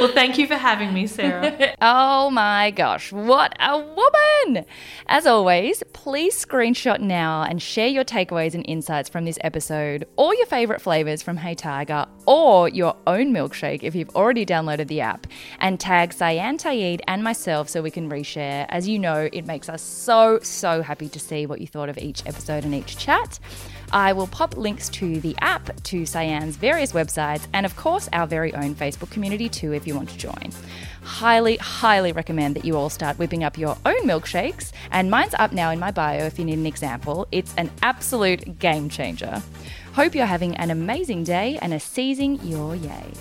Well, thank you for having me, Sarah. Oh my gosh, what a woman! As always, please screenshot now and share your takeaways and insights from this episode, or your favourite flavours from Hey Tiger, or your own milkshake if you've already downloaded the app, and tag Cyan Ta'eed and myself so we can reshare. As you know, it makes us so, so happy to see what you thought of each episode and each chat. I will pop links to the app, to Cyan's various websites, and of course our very own Facebook community too if you want to join. Highly, highly recommend that you all start whipping up your own milkshakes, and mine's up now in my bio if you need an example. It's an absolute game changer. Hope you're having an amazing day and are seizing your yay.